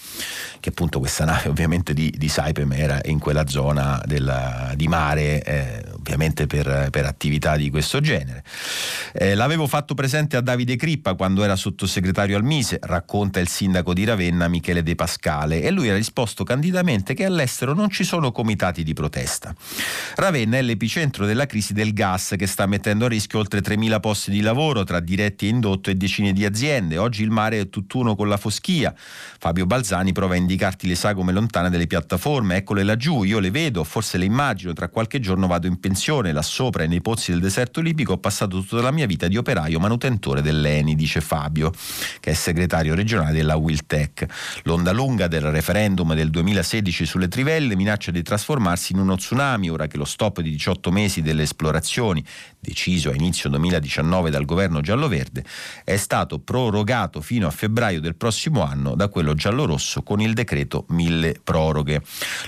che appunto questa nave ovviamente di, di Saipem era in quella zona della, di mare, eh, ovviamente per, per, attività di questo genere. Eh, l'avevo fatto presente a Davide Crippa quando era sottosegretario al Mise, racconta il sindaco di Ravenna Michele De Pascale, e lui ha risposto candidamente che all'estero non ci sono comitati di protesta. Ravenna è l'epicentro della crisi del gas che sta mettendo a rischio oltre 3.000 posti di lavoro tra diretti e indotto e decine di aziende. Oggi il mare è tutt'uno con la foschia. Fabio Balzani prova a indicarti le sagome lontane delle piattaforme. Eccole laggiù, io le vedo, forse le immagino. Tra qualche giorno vado in pensione. Là sopra, nei pozzi del deserto libico, ho passato tutta la mia vita di operaio manutentore dell'ENI, dice Fabio, che è segretario regionale della Wiltec. L'onda lunga del referendum del 2016 sulle trivelle minaccia di trasformarsi in uno tsunami ora che lo stop di 18 mesi delle esplorazioni, deciso a inizio 2019 dal governo giallo-verde, è stato prorogato fino a febbraio del prossimo anno da quello giallo-rosso con il decreto mille proroghe.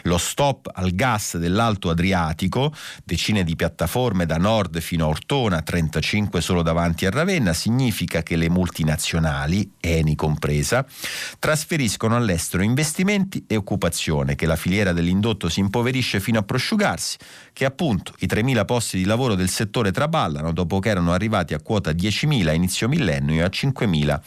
Lo stop al gas dell'Alto Adriatico, decine di piattaforme da nord fino a Ortona, 35 solo davanti a Ravenna, significa che le multinazionali, Eni compresa, trasferiscono all'estero investimenti e occupazione, che la filiera dell'indotto si impoverisce fino a prosciugarsi, che appunto i 3.000 posti di lavoro del settore traballano dopo che erano arrivati a quota 10.000 a inizio millennio e a 5.000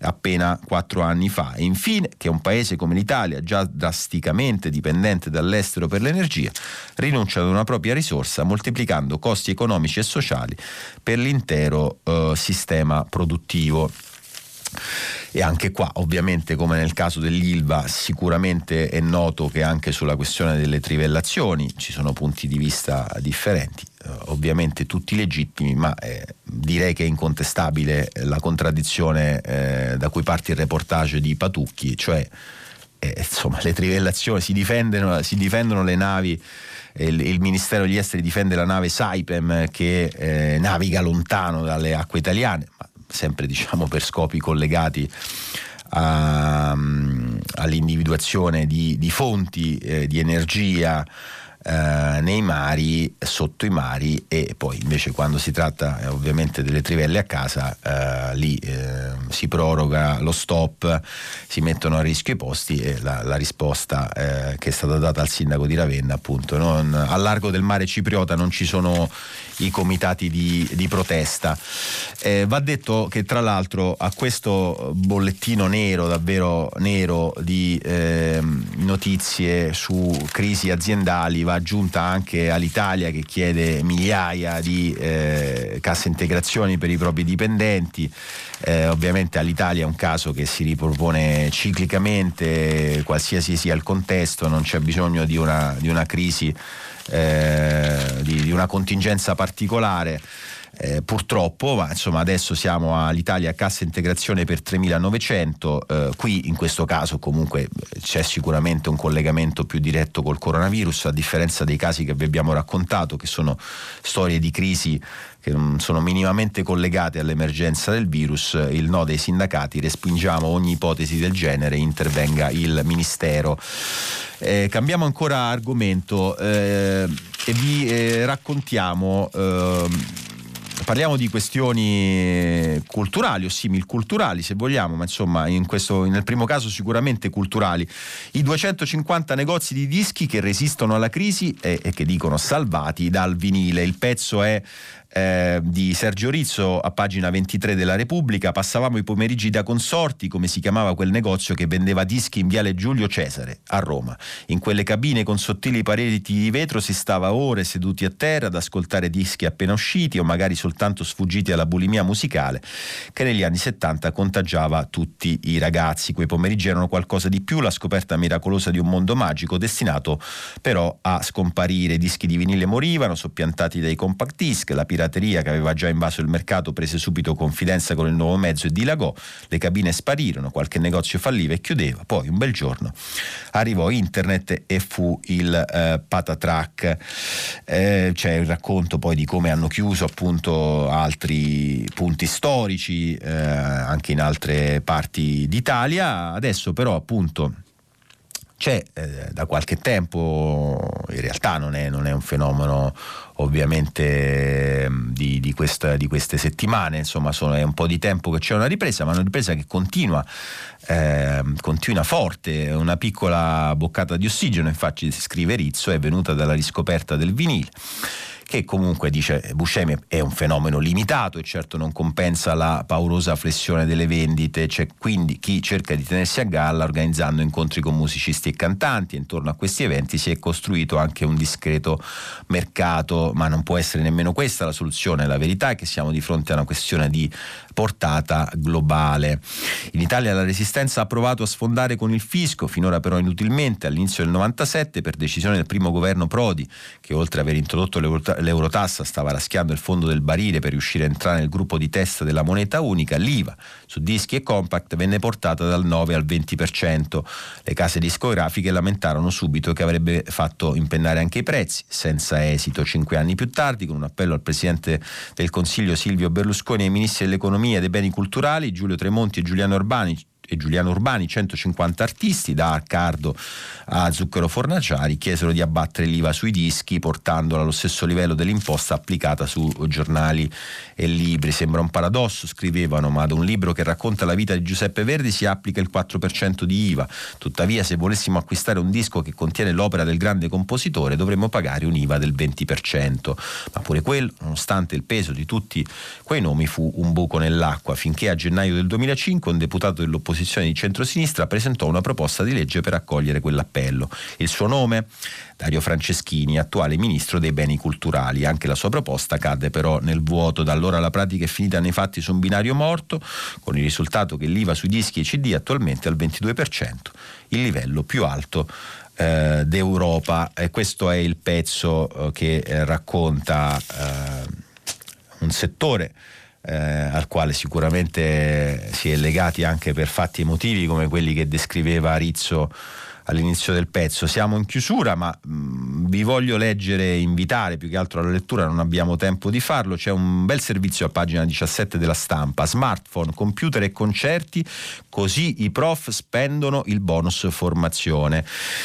appena quattro anni fa. E infine che un paese come l'Italia, già drasticamente dipendente dall'estero per l'energia, rinuncia ad una propria risorsa moltiplicando costi economici e sociali per l'intero eh, sistema produttivo. E anche qua, ovviamente, come nel caso dell'Ilva, sicuramente è noto che anche sulla questione delle trivellazioni ci sono punti di vista differenti, eh, ovviamente tutti legittimi, ma eh, direi che è incontestabile la contraddizione eh, da cui parte il reportage di Patucchi, cioè eh, insomma, le trivellazioni si difendono, si difendono le navi il, il, Ministero degli Esteri difende la nave Saipem che eh, naviga lontano dalle acque italiane, ma sempre diciamo per scopi collegati a, all'individuazione di, di fonti eh, di energia eh, nei mari, sotto i mari e poi invece quando si tratta eh, ovviamente delle trivelle a casa, eh, lì si proroga lo stop, si mettono a rischio i posti e la, la risposta che è stata data al sindaco di Ravenna appunto, non, al largo del mare cipriota non ci sono i comitati di, di protesta. Eh, va detto che tra l'altro a questo bollettino nero, davvero nero, di eh, notizie su crisi aziendali va aggiunta anche all'Italia che chiede migliaia di eh, casse integrazioni per i propri dipendenti. Eh, ovviamente all'Italia è un caso che si ripropone ciclicamente, qualsiasi sia il contesto, non c'è bisogno di una, di una crisi, eh, di, di una contingenza particolare. Eh, purtroppo, ma insomma adesso siamo all'Italia cassa integrazione per 3.900, eh, qui in questo caso comunque c'è sicuramente un collegamento più diretto col coronavirus, a differenza dei casi che vi abbiamo raccontato, che sono storie di crisi che non sono minimamente collegate all'emergenza del virus, il no dei sindacati, respingiamo ogni ipotesi del genere, intervenga il Ministero. Eh, cambiamo ancora argomento eh, e vi eh, raccontiamo ehm, parliamo di questioni culturali o simil-culturali se vogliamo, ma insomma in questo, nel primo caso sicuramente culturali. I 250 negozi di dischi che resistono alla crisi e, e che dicono salvati dal vinile. Il pezzo è eh, di Sergio Rizzo a pagina 23 della Repubblica, passavamo i pomeriggi da consorti, come si chiamava quel negozio che vendeva dischi in viale Giulio Cesare a Roma. In quelle cabine con sottili pareti di vetro si stava ore seduti a terra ad ascoltare dischi appena usciti o magari soltanto sfuggiti alla bulimia musicale che negli anni 70 contagiava tutti i ragazzi. Quei pomeriggi erano qualcosa di più, la scoperta miracolosa di un mondo magico destinato però a scomparire. I dischi di vinile morivano, soppiantati dai compact disc, la pirateria pirateria che aveva già invaso il mercato prese subito confidenza con il nuovo mezzo e dilagò, le cabine sparirono, qualche negozio falliva e chiudeva, poi un bel giorno arrivò internet e fu il eh, patatrack. Eh, c'è il racconto poi di come hanno chiuso appunto altri punti storici eh, anche in altre parti d'Italia, adesso però appunto c'è eh, da qualche tempo, in realtà non è, non è un fenomeno ovviamente ehm, di, di, questa, di, queste settimane, insomma sono, è un po' di tempo che c'è una ripresa, ma una ripresa che continua, eh, continua forte, una piccola boccata di ossigeno, infatti scrive Rizzo, è venuta dalla riscoperta del vinile che comunque dice Buscemi è un fenomeno limitato e certo non compensa la paurosa flessione delle vendite, c'è quindi chi cerca di tenersi a galla organizzando incontri con musicisti e cantanti. Intorno a questi eventi si è costruito anche un discreto mercato, ma non può essere nemmeno questa la soluzione, la verità è che siamo di fronte a una questione di portata globale. In Italia la resistenza ha provato a sfondare con il fisco, finora però inutilmente, all'inizio del 97 per decisione del primo governo Prodi, che oltre ad aver introdotto l'Eurotassa stava raschiando il fondo del barile per riuscire a entrare nel gruppo di testa della moneta unica, l'IVA su dischi e compact venne portata dal 9 al 20%. Le case discografiche lamentarono subito che avrebbe fatto impennare anche i prezzi, senza esito. Cinque anni più tardi, con un appello al Presidente del Consiglio Silvio Berlusconi e ai Ministri dell'Economia e dei beni culturali, Giulio Tremonti e Giuliano Urbani e Giuliano Urbani, 150 artisti, da Arcardo a Zucchero Fornaciari, chiesero di abbattere l'IVA sui dischi portandola allo stesso livello dell'imposta applicata su giornali e libri. Sembra un paradosso, scrivevano, ma ad un libro che racconta la vita di Giuseppe Verdi si applica il 4% di IVA. Tuttavia, se volessimo acquistare un disco che contiene l'opera del grande compositore, dovremmo pagare un IVA del 20%. Ma pure quello, nonostante il peso di tutti quei nomi, fu un buco nell'acqua, finché a gennaio del 2005 un deputato dell'opposizione opposizione di centrosinistra presentò una proposta di legge per accogliere quell'appello. Il suo nome? Dario Franceschini, attuale ministro dei beni culturali. Anche la sua proposta cadde però nel vuoto. Da allora la pratica è finita nei fatti su un binario morto, con il risultato che l'IVA sui dischi e CD attualmente è al 22%, il livello più alto eh, d'Europa. E questo è il pezzo eh, che eh, racconta eh, un settore eh, al quale sicuramente si è legati anche per fatti emotivi come quelli che descriveva Rizzo all'inizio del pezzo. Siamo in chiusura, ma mh, mm, vi voglio leggere invitare più che altro alla lettura, non abbiamo tempo di farlo. C'è un bel servizio a pagina 17 della stampa: smartphone, computer e concerti, così i prof spendono il bonus formazione.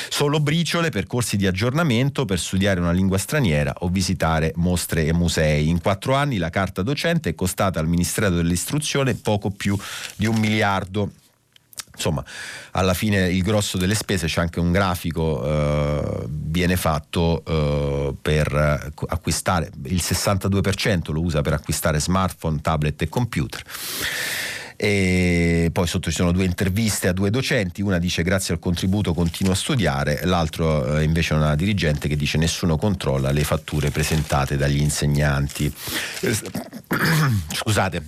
Solo briciole, percorsi di aggiornamento per studiare una lingua straniera o visitare mostre e musei. In quattro anni la carta docente è costata al Ministero dell'Istruzione poco più di un miliardo insomma alla fine il grosso delle spese c'è anche un grafico eh, viene fatto eh, per acquistare il 62% lo usa per acquistare smartphone, tablet e computer e poi sotto ci sono due interviste a due docenti, una dice grazie al contributo continuo a studiare, l'altro eh, invece è una dirigente che dice nessuno controlla le fatture presentate dagli insegnanti. Scusate,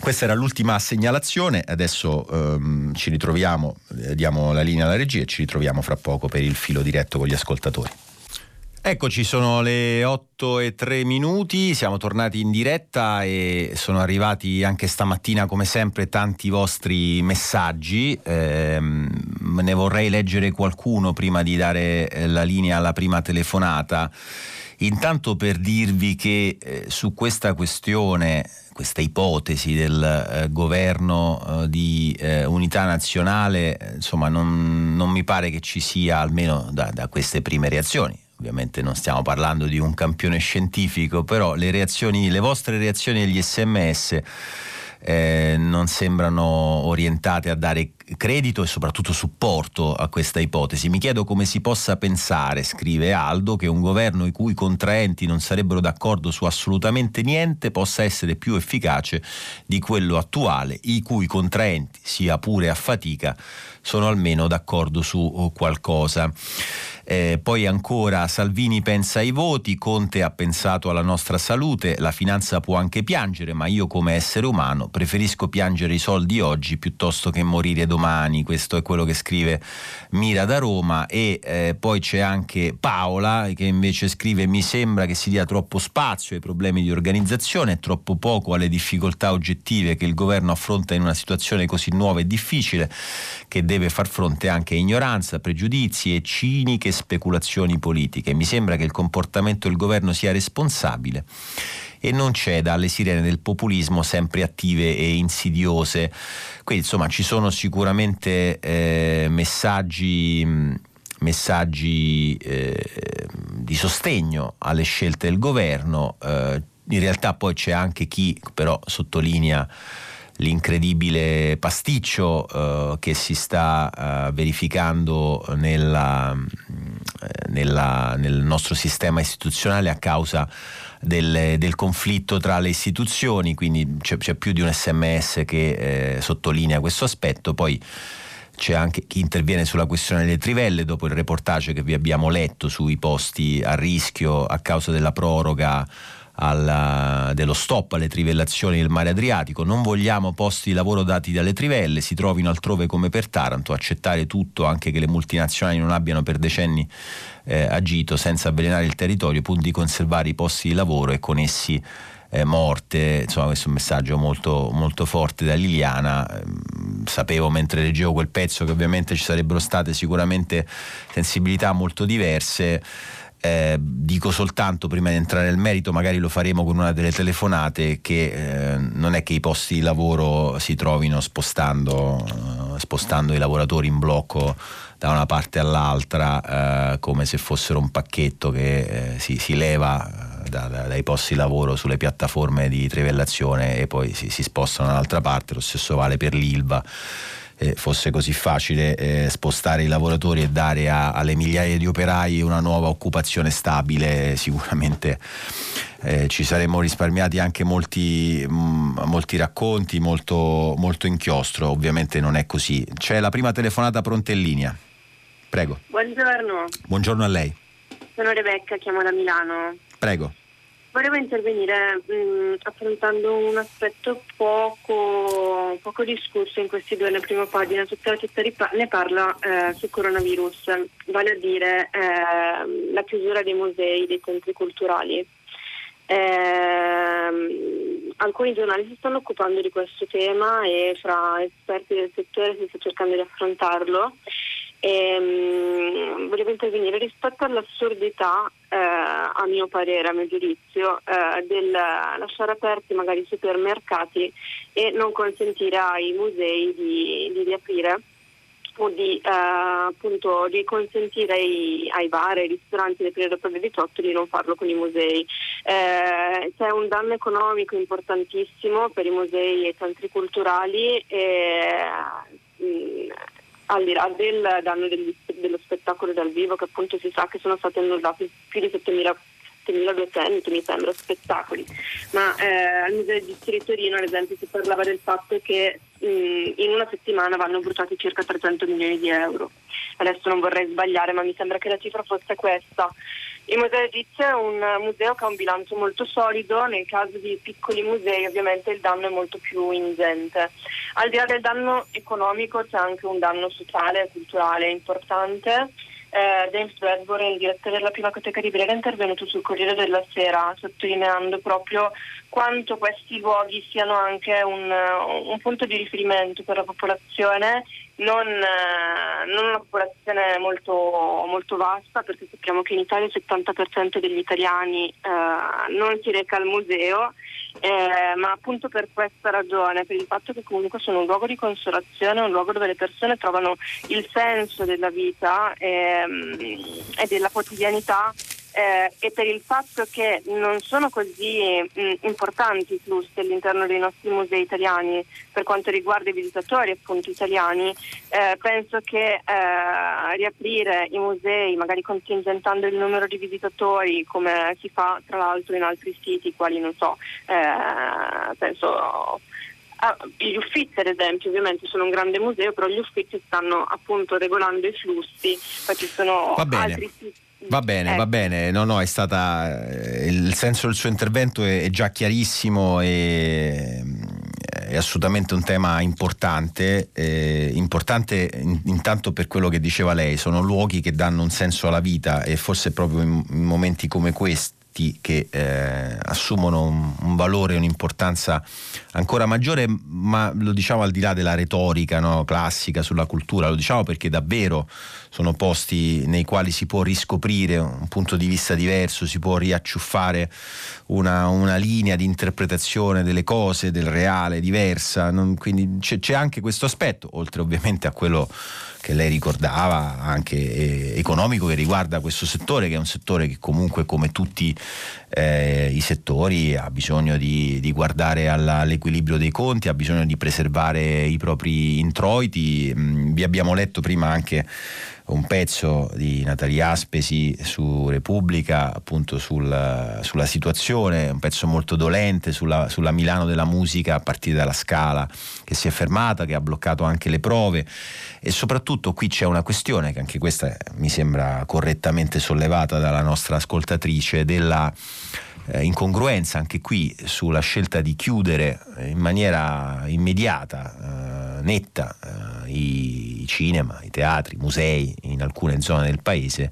questa era l'ultima segnalazione, adesso ehm, ci ritroviamo, eh, diamo la linea alla regia e ci ritroviamo fra poco per il filo diretto con gli ascoltatori. Eccoci, sono le 8 e 3 minuti, siamo tornati in diretta e sono arrivati anche stamattina come sempre tanti vostri messaggi. Eh, ne vorrei leggere qualcuno prima di dare eh, la linea alla prima telefonata. Intanto per dirvi che eh, su questa questione, questa ipotesi del eh, governo eh, di eh, unità nazionale, insomma non, non, mi pare che ci sia, almeno da, da queste prime reazioni, ovviamente non stiamo parlando di un campione scientifico, però le reazioni, le vostre reazioni agli sms eh, non sembrano orientate a dare credito e soprattutto supporto a questa ipotesi. Mi chiedo come si possa pensare, scrive Aldo, che un governo i cui contraenti non sarebbero d'accordo su assolutamente niente possa essere più efficace di quello attuale, i cui contraenti, sia pure a fatica, sono almeno d'accordo su qualcosa. Eh, poi ancora Salvini pensa ai voti, Conte ha pensato alla nostra salute, la finanza può anche piangere, ma io come essere umano preferisco piangere i soldi oggi piuttosto che morire domani. Questo è quello che scrive Mira da Roma e eh, poi c'è anche Paola che invece scrive mi sembra che si dia troppo spazio ai problemi di organizzazione e troppo poco alle difficoltà oggettive che il governo affronta in una situazione così nuova e difficile che deve far fronte anche a ignoranza, pregiudizi e ciniche speculazioni politiche. Mi sembra che il comportamento del governo sia responsabile e non ceda alle sirene del populismo sempre attive e insidiose. Quindi insomma ci sono sicuramente eh, messaggi messaggi eh, di sostegno alle scelte del governo. Eh, in realtà poi c'è anche chi però sottolinea l'incredibile pasticcio uh, che si sta uh, verificando nella, eh, nella, nel nostro sistema istituzionale a causa del, del, conflitto tra le istituzioni, quindi c'è, c'è più di un sms che eh, sottolinea questo aspetto. Poi c'è anche chi interviene sulla questione delle trivelle dopo il reportage che vi abbiamo letto sui posti a rischio a causa della proroga alla, dello stop alle trivellazioni del mare Adriatico, non vogliamo posti di lavoro dati dalle trivelle, si trovino altrove come per Taranto, accettare tutto anche che le multinazionali non abbiano per decenni eh, agito senza avvelenare il territorio, pur di conservare i posti di lavoro e con essi eh, morte, insomma questo è un messaggio molto, molto forte da Liliana, ehm, sapevo mentre leggevo quel pezzo che ovviamente ci sarebbero state sicuramente sensibilità molto diverse. Eh, dico soltanto prima di entrare nel merito, magari lo faremo con una delle telefonate, che eh, non è che i posti di lavoro si trovino spostando, eh, spostando i lavoratori in blocco da una parte all'altra eh, come se fossero un pacchetto che eh, si, si, leva eh, da, da, dai posti di lavoro sulle piattaforme di trivellazione e poi si, si spostano dall'altra parte, lo stesso vale per l'ILVA eh, fosse così facile eh, spostare i lavoratori e dare a, alle migliaia di operai una nuova occupazione stabile, sicuramente eh, ci saremmo risparmiati anche molti, mh, mm, molti racconti, molto, molto inchiostro, ovviamente non è così. C'è la prima telefonata pronta in linea. Prego. Buongiorno. Buongiorno a lei. Sono Rebecca, chiamo da Milano. Prego. Volevo intervenire mh, mm, affrontando un aspetto poco, poco, discusso in questi due, nella prima pagina, tutta la città ne parla eh, sul coronavirus, vale a dire eh, la chiusura dei musei, dei centri culturali. Eh, alcuni giornali si stanno occupando di questo tema e fra esperti del settore si sta cercando di affrontarlo e, um, volevo intervenire rispetto all'assurdità, eh, a mio parere, a mio giudizio, eh, del lasciare aperti magari i supermercati e non consentire ai musei di, di riaprire o di, eh, appunto, di consentire ai, ai, bar, ai ristoranti del periodo dopo il 18 di non farlo con i musei. Eh, c'è un danno economico importantissimo per i musei e i centri culturali e, mh, al di là del danno dello spettacolo dal vivo che appunto si sa che sono stati annullati più di 7.000 7200 mi sembra spettacoli ma eh, al Museo di Distrito Torino ad esempio si parlava del fatto che mh, in una settimana vanno bruciati circa 300 milioni di euro adesso non vorrei sbagliare ma mi sembra che la cifra fosse questa il Museo Egizio è un museo che ha un bilancio molto solido, nel caso di piccoli musei ovviamente il danno è molto più ingente. Al di là del danno economico c'è anche un danno sociale e culturale importante. Eh, James Bradbury, il direttore della Pinacoteca di Brera, è intervenuto sul Corriere della Sera sottolineando proprio quanto questi luoghi siano anche un, un punto di riferimento per la popolazione non, eh, non, una popolazione molto, molto, vasta perché sappiamo che in Italia il 70% degli italiani eh, non si reca al museo eh, ma appunto per questa ragione, per il fatto che comunque sono un luogo di consolazione, un luogo dove le persone trovano il senso della vita ehm, e della quotidianità eh, e per il fatto che non sono così mh, importanti i flussi all'interno dei nostri musei italiani per quanto riguarda i visitatori appunto italiani, eh, penso che eh, riaprire i musei, magari contingentando il numero di visitatori come si fa tra l'altro in altri siti, quali non so, eh, penso Ah, gli Uffizi ad esempio ovviamente sono un grande museo però gli Uffizi stanno appunto regolando i flussi poi ci sono altri siti Va bene, ecco. va bene, no, no, è stata eh, il senso del suo intervento è, è già chiarissimo e è assolutamente un tema importante, eh, importante in, intanto per quello che diceva lei, sono luoghi che danno un senso alla vita e forse proprio in, in momenti come questi aspetti che eh, assumono un, un, valore e un'importanza ancora maggiore, ma lo diciamo al di là della retorica no, classica sulla cultura, lo diciamo perché davvero sono posti nei quali si può riscoprire un punto di vista diverso, si può riacciuffare una, una linea di interpretazione delle cose, del reale, diversa, non, quindi c'è, c'è anche questo aspetto, oltre ovviamente a quello che lei ricordava, anche eh, economico, che riguarda questo settore, che è un settore che comunque come tutti eh, i settori ha bisogno di, di guardare alla, all'equilibrio dei conti, ha bisogno di preservare i propri introiti. Mm, vi abbiamo letto prima anche un pezzo di Natalia Aspesi su Repubblica, appunto sul, sulla situazione, un pezzo molto dolente sulla, sulla, Milano della musica a partire dalla Scala che si è fermata, che ha bloccato anche le prove. E soprattutto qui c'è una questione che anche questa mi sembra correttamente sollevata dalla nostra ascoltatrice della eh, incongruenza anche qui sulla scelta di chiudere in maniera immediata, eh, netta, eh, i, i, cinema, i teatri, i musei in alcune zone del paese.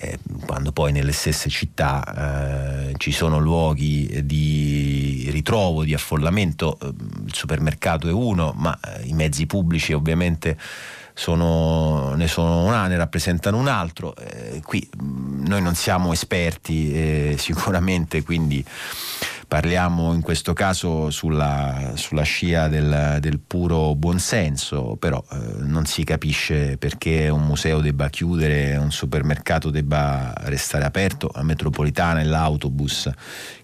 Eh, quando poi nelle stesse città eh, ci sono luoghi di ritrovo, di affollamento, eh, il supermercato è uno, ma i mezzi pubblici ovviamente sono, ne, sono una, ne rappresentano un altro. Eh, qui mh, noi non siamo esperti eh, sicuramente, quindi parliamo in questo caso sulla, sulla scia del, del, puro buonsenso, però eh, non si capisce perché un museo debba chiudere, un supermercato debba restare aperto, la metropolitana e l'autobus,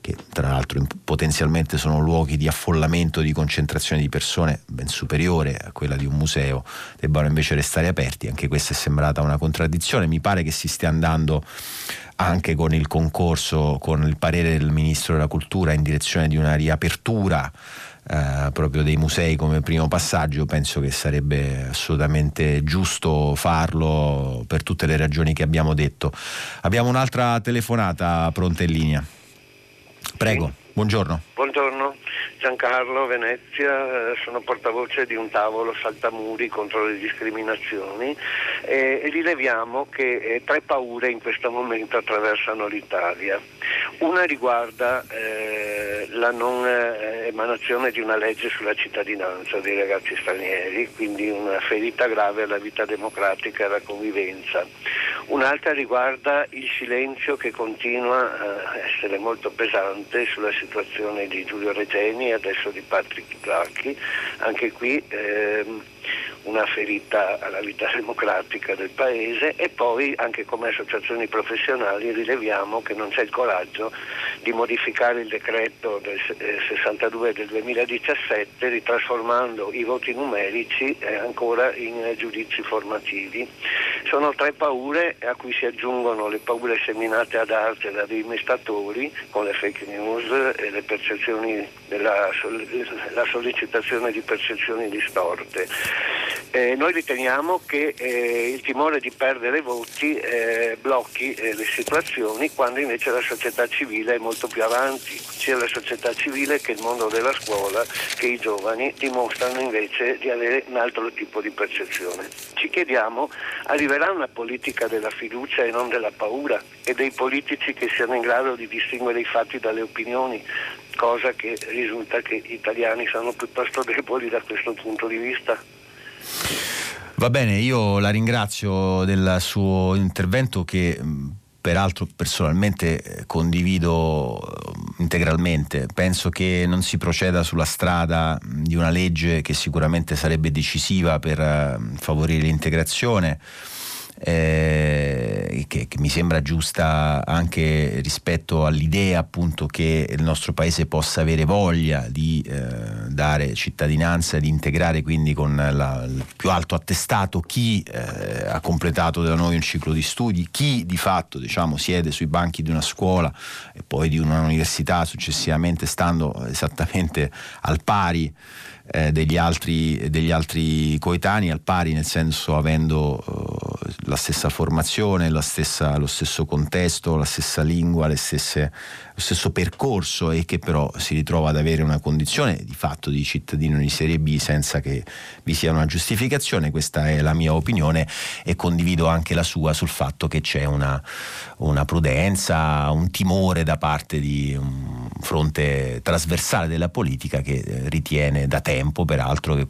che tra l'altro potenzialmente sono luoghi di affollamento, di concentrazione di persone ben superiore a quella di un museo, debbano invece restare aperti. Anche questa è sembrata una contraddizione, mi pare che si stia andando anche con il concorso, con il parere del Ministro della Cultura in direzione di una riapertura eh, proprio dei musei come primo passaggio, penso che sarebbe assolutamente giusto farlo per tutte le ragioni che abbiamo detto. Abbiamo un'altra telefonata pronta in linea. Prego, buongiorno. Buongiorno. Giancarlo Venezia, eh, sono portavoce di un tavolo saltamuri contro le discriminazioni e, e rileviamo che eh, tre paure in questo momento attraversano l'Italia. Una riguarda eh, la non eh, emanazione di una legge sulla cittadinanza dei ragazzi stranieri, quindi una ferita grave alla vita democratica e alla convivenza. Un'altra riguarda il silenzio che continua a essere molto pesante sulla situazione di Giulio Regeni adesso di Patrick Placchi, anche qui ehm, una ferita alla vita democratica del Paese e poi anche come associazioni professionali rileviamo che non c'è il coraggio di modificare il decreto del 62 eh, del 2017 ritrasformando i voti numerici eh, ancora in eh, giudizi formativi. Sono tre paure a cui si aggiungono le paure seminate ad arte da dei mestatori con le fake news e le percezioni della la sollecitazione di percezioni distorte. Eh, noi riteniamo che eh, il timore di perdere voti eh, blocchi eh, le situazioni quando invece la società civile è molto più avanti, sia la società civile che il mondo della scuola che i giovani dimostrano invece di avere un altro tipo di percezione. Ci chiediamo, arriverà una politica della fiducia e non della paura e dei politici che siano in grado di distinguere i fatti dalle opinioni, cosa che risulta che gli italiani sono piuttosto deboli da questo punto di vista. Va bene, io la ringrazio del suo intervento che peraltro personalmente eh, condivido integralmente. Penso che non si proceda sulla strada di una legge che sicuramente sarebbe decisiva per eh, favorire l'integrazione eh, che, che, mi sembra giusta anche rispetto all'idea appunto che il nostro paese possa avere voglia di eh, dare cittadinanza di integrare quindi con la, il più alto attestato chi eh, ha completato da noi un ciclo di studi, chi di fatto diciamo, siede sui banchi di una scuola e poi di un'università successivamente stando esattamente al pari eh, degli, altri, degli, altri, coetanei al pari, nel senso avendo eh, la stessa formazione, la stessa, lo stesso contesto, la stessa lingua, stesse lo stesso percorso e che però si ritrova ad avere una condizione di fatto di cittadino di serie B senza che vi sia una giustificazione, questa è la mia opinione e condivido anche la sua sul fatto che c'è una, una prudenza, un timore da parte di un fronte trasversale della politica che eh, ritiene da tempo peraltro che,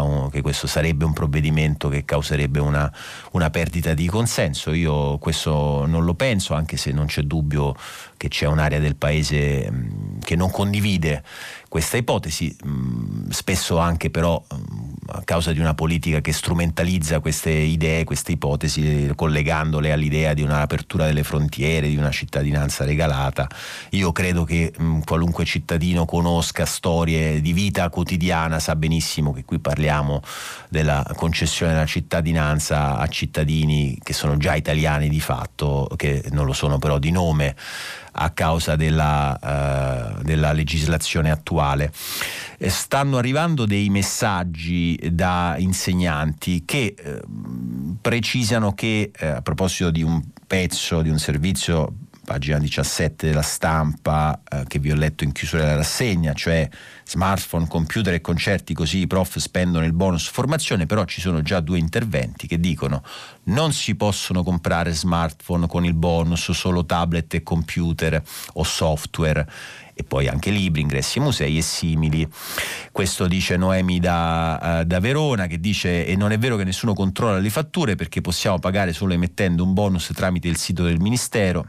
un, che questo sarebbe un provvedimento che causerebbe una, una perdita di consenso. Io questo non lo penso, anche se non c'è dubbio che c'è un'area del paese mh, che non condivide questa ipotesi, mh, spesso anche però mh, a causa di una politica che strumentalizza queste idee, queste ipotesi, collegandole all'idea di un'apertura delle frontiere, di una cittadinanza regalata. Io credo che mh, qualunque cittadino conosca storie di vita quotidiana sa benissimo che qui parliamo della concessione della cittadinanza a cittadini che sono già italiani di fatto, che non lo sono però di nome a causa della, uh, della legislazione attuale. Eh, stanno arrivando dei messaggi da insegnanti che eh, precisano che, eh, a proposito di un pezzo, di un servizio pagina 17 della stampa eh, che vi ho letto in chiusura della rassegna, cioè smartphone, computer e concerti così i prof spendono il bonus formazione, però ci sono già due interventi che dicono non si possono comprare smartphone con il bonus, solo tablet e computer o software e poi anche libri, ingressi ai musei e simili. Questo dice Noemi da, uh, da, Verona che dice e non è vero che nessuno controlla le fatture perché possiamo pagare solo emettendo un bonus tramite il sito del Ministero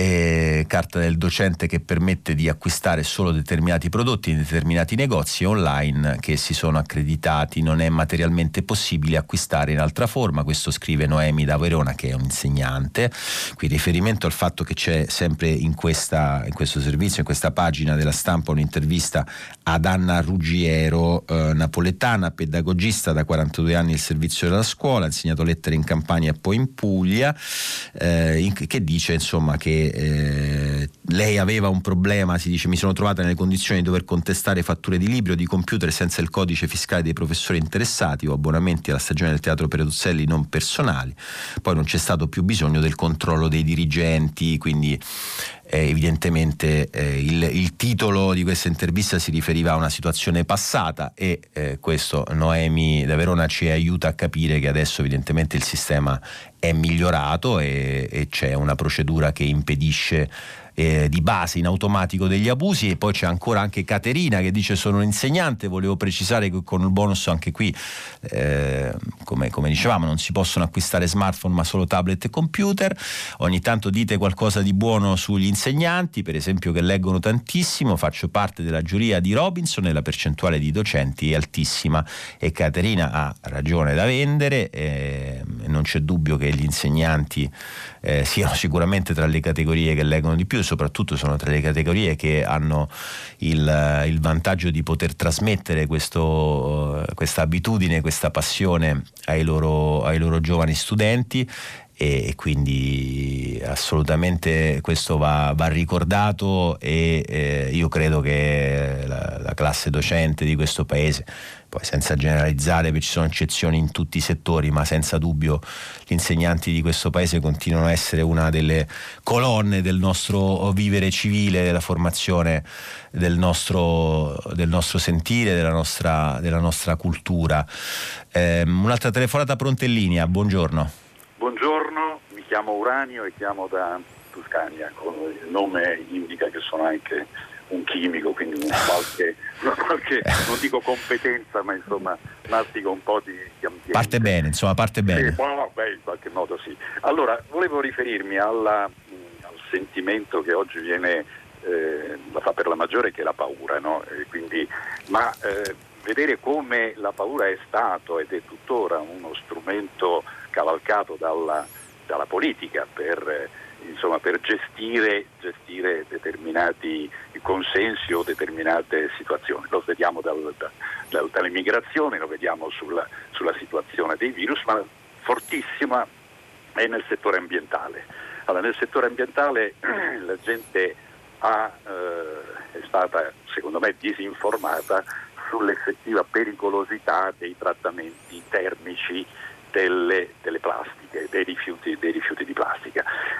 eh, carta del docente che permette di acquistare solo determinati prodotti in determinati negozi online che si sono accreditati. Non è materialmente possibile acquistare in altra forma. Questo scrive Noemi da Verona, che è un insegnante. Qui riferimento al fatto che c'è sempre in, questa, in questo servizio, in questa pagina della stampa, un'intervista ad Anna Ruggiero, eh, napoletana, pedagogista da 42 anni al servizio della scuola, ha insegnato lettere in Campania e poi in Puglia, eh, in, che dice insomma che eh, lei aveva un problema, si dice mi sono trovata nelle condizioni di dover contestare fatture di libri o di computer senza il codice fiscale dei professori interessati o abbonamenti alla stagione del teatro Peruzzelli non personali, poi non c'è stato più bisogno del controllo dei dirigenti, quindi eh, evidentemente eh, il, il, titolo di questa intervista si riferiva a una situazione passata e eh, questo Noemi da Verona ci aiuta a capire che adesso evidentemente il sistema è migliorato e, e c'è una procedura che impedisce eh, di base in automatico degli abusi e poi c'è ancora anche Caterina che dice sono un insegnante, volevo precisare che con il bonus anche qui eh, come, come, dicevamo non si possono acquistare smartphone ma solo tablet e computer, ogni tanto dite qualcosa di buono sugli insegnanti, per esempio che leggono tantissimo, faccio parte della giuria di Robinson e la percentuale di docenti è altissima. E Caterina ha ragione da vendere, eh, non c'è dubbio che gli insegnanti eh, siano sicuramente tra le categorie che leggono di più, soprattutto sono tra le categorie che hanno il, il vantaggio di poter trasmettere questo, questa abitudine, questa passione ai loro, ai loro giovani studenti e, quindi assolutamente questo va, va ricordato e eh, io credo che la, la classe docente di questo paese poi senza generalizzare perché ci sono eccezioni in tutti i settori, ma senza dubbio gli insegnanti di questo paese continuano a essere una delle colonne del nostro vivere civile, della formazione del nostro, del nostro sentire, della nostra, della nostra cultura. Eh, un'altra telefonata pronta in linea, buongiorno. Buongiorno, mi chiamo Uranio e chiamo da Tuscania, il nome indica che sono anche un chimico, quindi una qualche, una qualche, non dico competenza, ma insomma mastico un po' di, di ambiente. Parte bene, insomma, parte bene. Sì, boh, beh, in qualche modo sì. Allora, volevo riferirmi alla, al sentimento che oggi viene, eh, la fa per la maggiore, che è la paura, no? quindi, ma eh, vedere come la paura è stato ed è tuttora uno strumento cavalcato dalla, dalla politica per insomma, per gestire, gestire, determinati consensi o determinate situazioni. Lo vediamo dal, da, dall'immigrazione, lo vediamo sulla, sulla, situazione dei virus, ma fortissima è nel settore ambientale. Allora, nel settore ambientale la gente ha, eh, è stata, secondo me, disinformata sull'effettiva pericolosità dei trattamenti termici delle, delle plastiche, dei rifiuti, dei rifiuti, di plastica.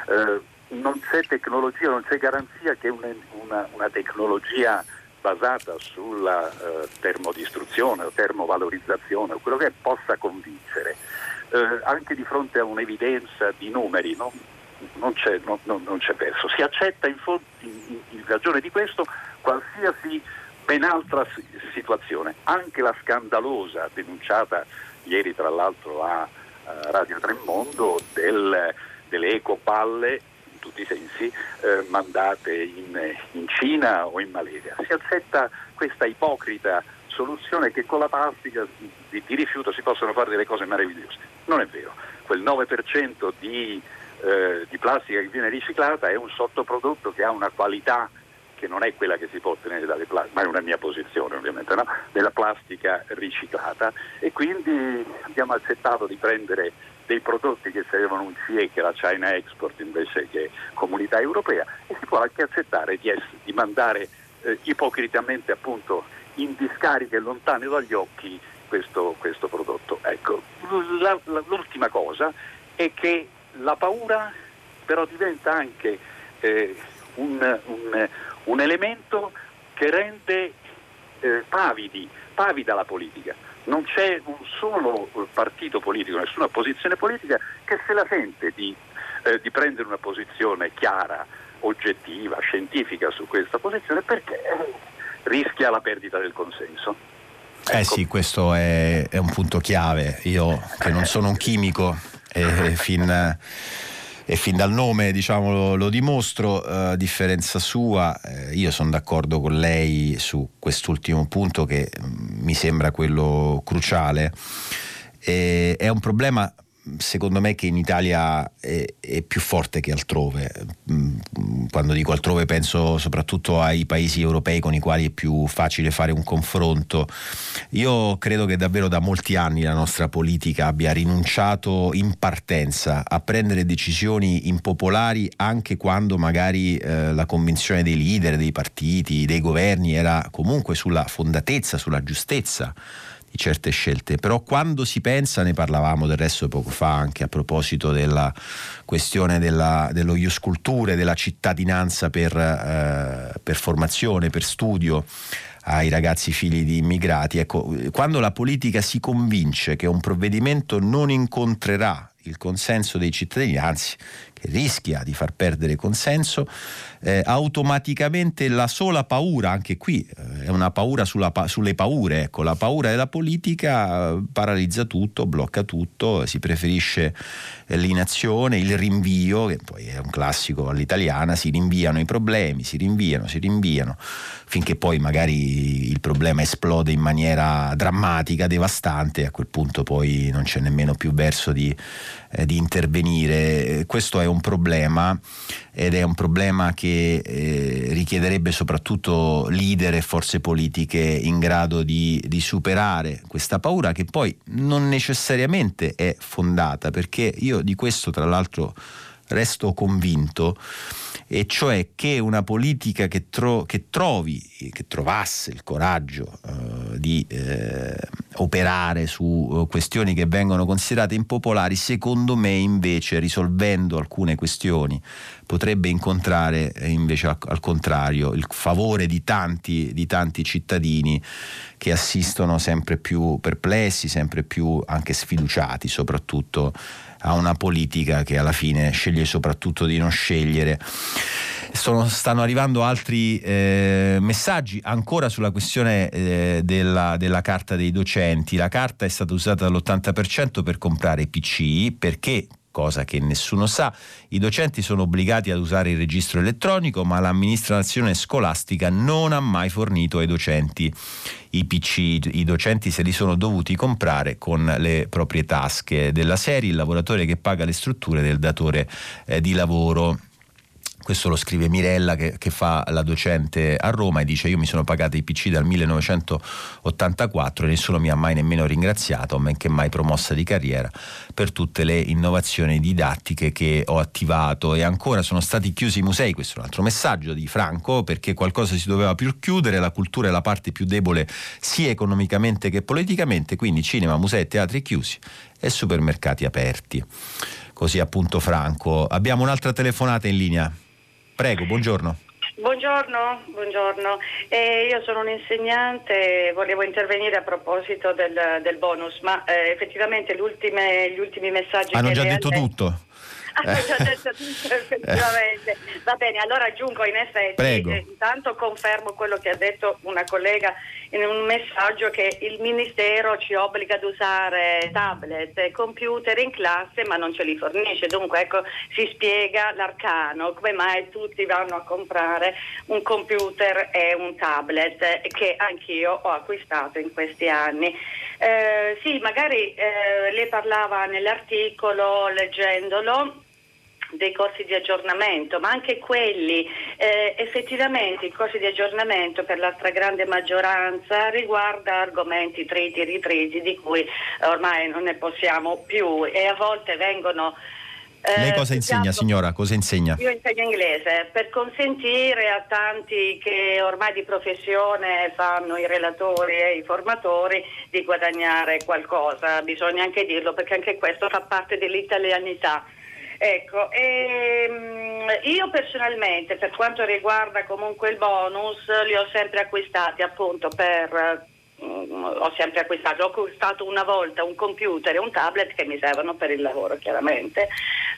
Eh, non c'è tecnologia, non c'è garanzia che una, una, una tecnologia basata sulla eh, termodistruzione o termovalorizzazione o quello che è, possa convincere. Eh, anche di fronte a un'evidenza di numeri no? non, c'è, non, non, c'è, verso. Si accetta in, in, in ragione di questo qualsiasi ben altra situazione, anche la scandalosa denunciata ieri tra l'altro a uh, Radio Tremondo del, delle ecopalle in tutti i sensi eh, mandate in, in, Cina o in Malesia. Si accetta questa ipocrita soluzione che con la plastica di, di rifiuto si possono fare delle cose meravigliose. Non è vero, quel 9% di, eh, di plastica che viene riciclata è un sottoprodotto che ha una qualità che non è quella che si può ottenere dalle plastiche, ma è una mia posizione ovviamente, no? della plastica riciclata e quindi abbiamo accettato di prendere dei prodotti che avevano un CE che era China Export invece che Comunità Europea e si può anche accettare di, essere, di mandare eh, ipocritamente appunto in discariche lontane dagli occhi questo, questo prodotto. Ecco, la, la, l'ultima cosa è che la paura però diventa anche eh, un, un, un elemento che rende eh, pavidi, pavida la politica. Non c'è un solo partito politico, nessuna posizione politica che se la sente di, eh, di prendere una posizione chiara, oggettiva, scientifica su questa posizione perché rischia la perdita del consenso. Eh ecco. sì, questo è, è, un punto chiave. Io che non sono un chimico e fin e fin dal nome diciamo, lo, lo dimostro, eh, a differenza sua, eh, io sono d'accordo con lei su quest'ultimo punto che mh, mm, mi sembra quello cruciale. E, è un problema secondo me che in Italia è, è, più forte che altrove. Mm, quando dico altrove penso soprattutto ai paesi europei con i quali è più facile fare un confronto. Io credo che davvero da molti anni la nostra politica abbia rinunciato in partenza a prendere decisioni impopolari anche quando magari eh, la convinzione dei leader, dei partiti, dei governi era comunque sulla fondatezza, sulla giustezza certe scelte, però quando si pensa, ne parlavamo del resto poco fa anche a proposito della questione della, dello ius culture, della cittadinanza per, eh, per formazione, per studio, ai ragazzi figli di immigrati. Ecco, quando la politica si convince che un provvedimento non incontrerà il consenso dei cittadini, anzi che rischia di far perdere consenso, eh, automaticamente la sola paura, anche qui eh, è una paura sulla, sulle paure, ecco, la paura della politica eh, paralizza tutto, blocca tutto, si preferisce l'inazione, il rinvio, che poi è un classico all'italiana, si rinviano i problemi, si rinviano, si rinviano, finché poi magari il problema esplode in maniera drammatica, devastante, a quel punto poi non c'è nemmeno più verso di, eh, di intervenire. Questo è un problema ed è un problema che eh, richiederebbe soprattutto leader e forze politiche in grado di, di, superare questa paura che poi non necessariamente è fondata, perché io di questo tra l'altro resto convinto e cioè che una politica che, tro- che trovi, che trovasse il coraggio eh, di eh, operare su eh, questioni che vengono considerate impopolari, secondo me invece risolvendo alcune questioni potrebbe incontrare eh, invece al, contrario il favore di tanti, di tanti cittadini che assistono sempre più perplessi, sempre più anche sfiduciati soprattutto a una politica che alla fine sceglie soprattutto di non scegliere. Sono, stanno arrivando altri eh, messaggi ancora sulla questione eh, della, della, carta dei docenti. La carta è stata usata dall'80% per comprare PC perché cosa che nessuno sa. I docenti sono obbligati ad usare il registro elettronico, ma l'amministrazione scolastica non ha mai fornito ai docenti i PC. I docenti se li sono dovuti comprare con le proprie tasche della serie, il lavoratore che paga le strutture del datore eh, di lavoro questo lo scrive Mirella che, che, fa la docente a Roma e dice io mi sono pagata i PC dal 1984 e nessuno mi ha mai nemmeno ringraziato, men che mai promossa di carriera per tutte le innovazioni didattiche che ho attivato e ancora sono stati chiusi i musei, questo è un altro messaggio di Franco perché qualcosa si doveva più chiudere, la cultura è la parte più debole sia economicamente che politicamente, quindi cinema, musei teatri chiusi e supermercati aperti. Così appunto Franco. Abbiamo un'altra telefonata in linea. Prego, buongiorno. Buongiorno, buongiorno. Eh, io sono un insegnante, volevo intervenire a proposito del, del bonus, ma eh, effettivamente gli ultimi messaggi... Hanno già detto tutto. Hanno già detto tutto, effettivamente. Va bene, allora aggiungo in effetti, eh, intanto confermo quello che ha detto una collega in un messaggio che il Ministero ci obbliga ad usare tablet e computer in classe ma non ce li fornisce. Dunque ecco, si spiega l'arcano, come mai tutti vanno a comprare un computer e un tablet che anch'io ho acquistato in questi anni. Eh, sì, magari eh, lei parlava nell'articolo leggendolo dei corsi di aggiornamento, ma anche quelli eh, effettivamente i corsi di aggiornamento per la stragrande maggioranza riguarda argomenti triti e ritriti di cui ormai non ne possiamo più e a volte vengono eh, Lei cosa insegna signora? Cosa insegna? Io insegno inglese per consentire a tanti che ormai di professione fanno i relatori e i formatori di guadagnare qualcosa, bisogna anche dirlo perché anche questo fa parte dell'italianità Ecco, ehm, io personalmente per quanto riguarda comunque il bonus li ho sempre acquistati appunto per ho sempre acquistato, ho acquistato una volta un computer e un tablet che mi servono per il lavoro chiaramente,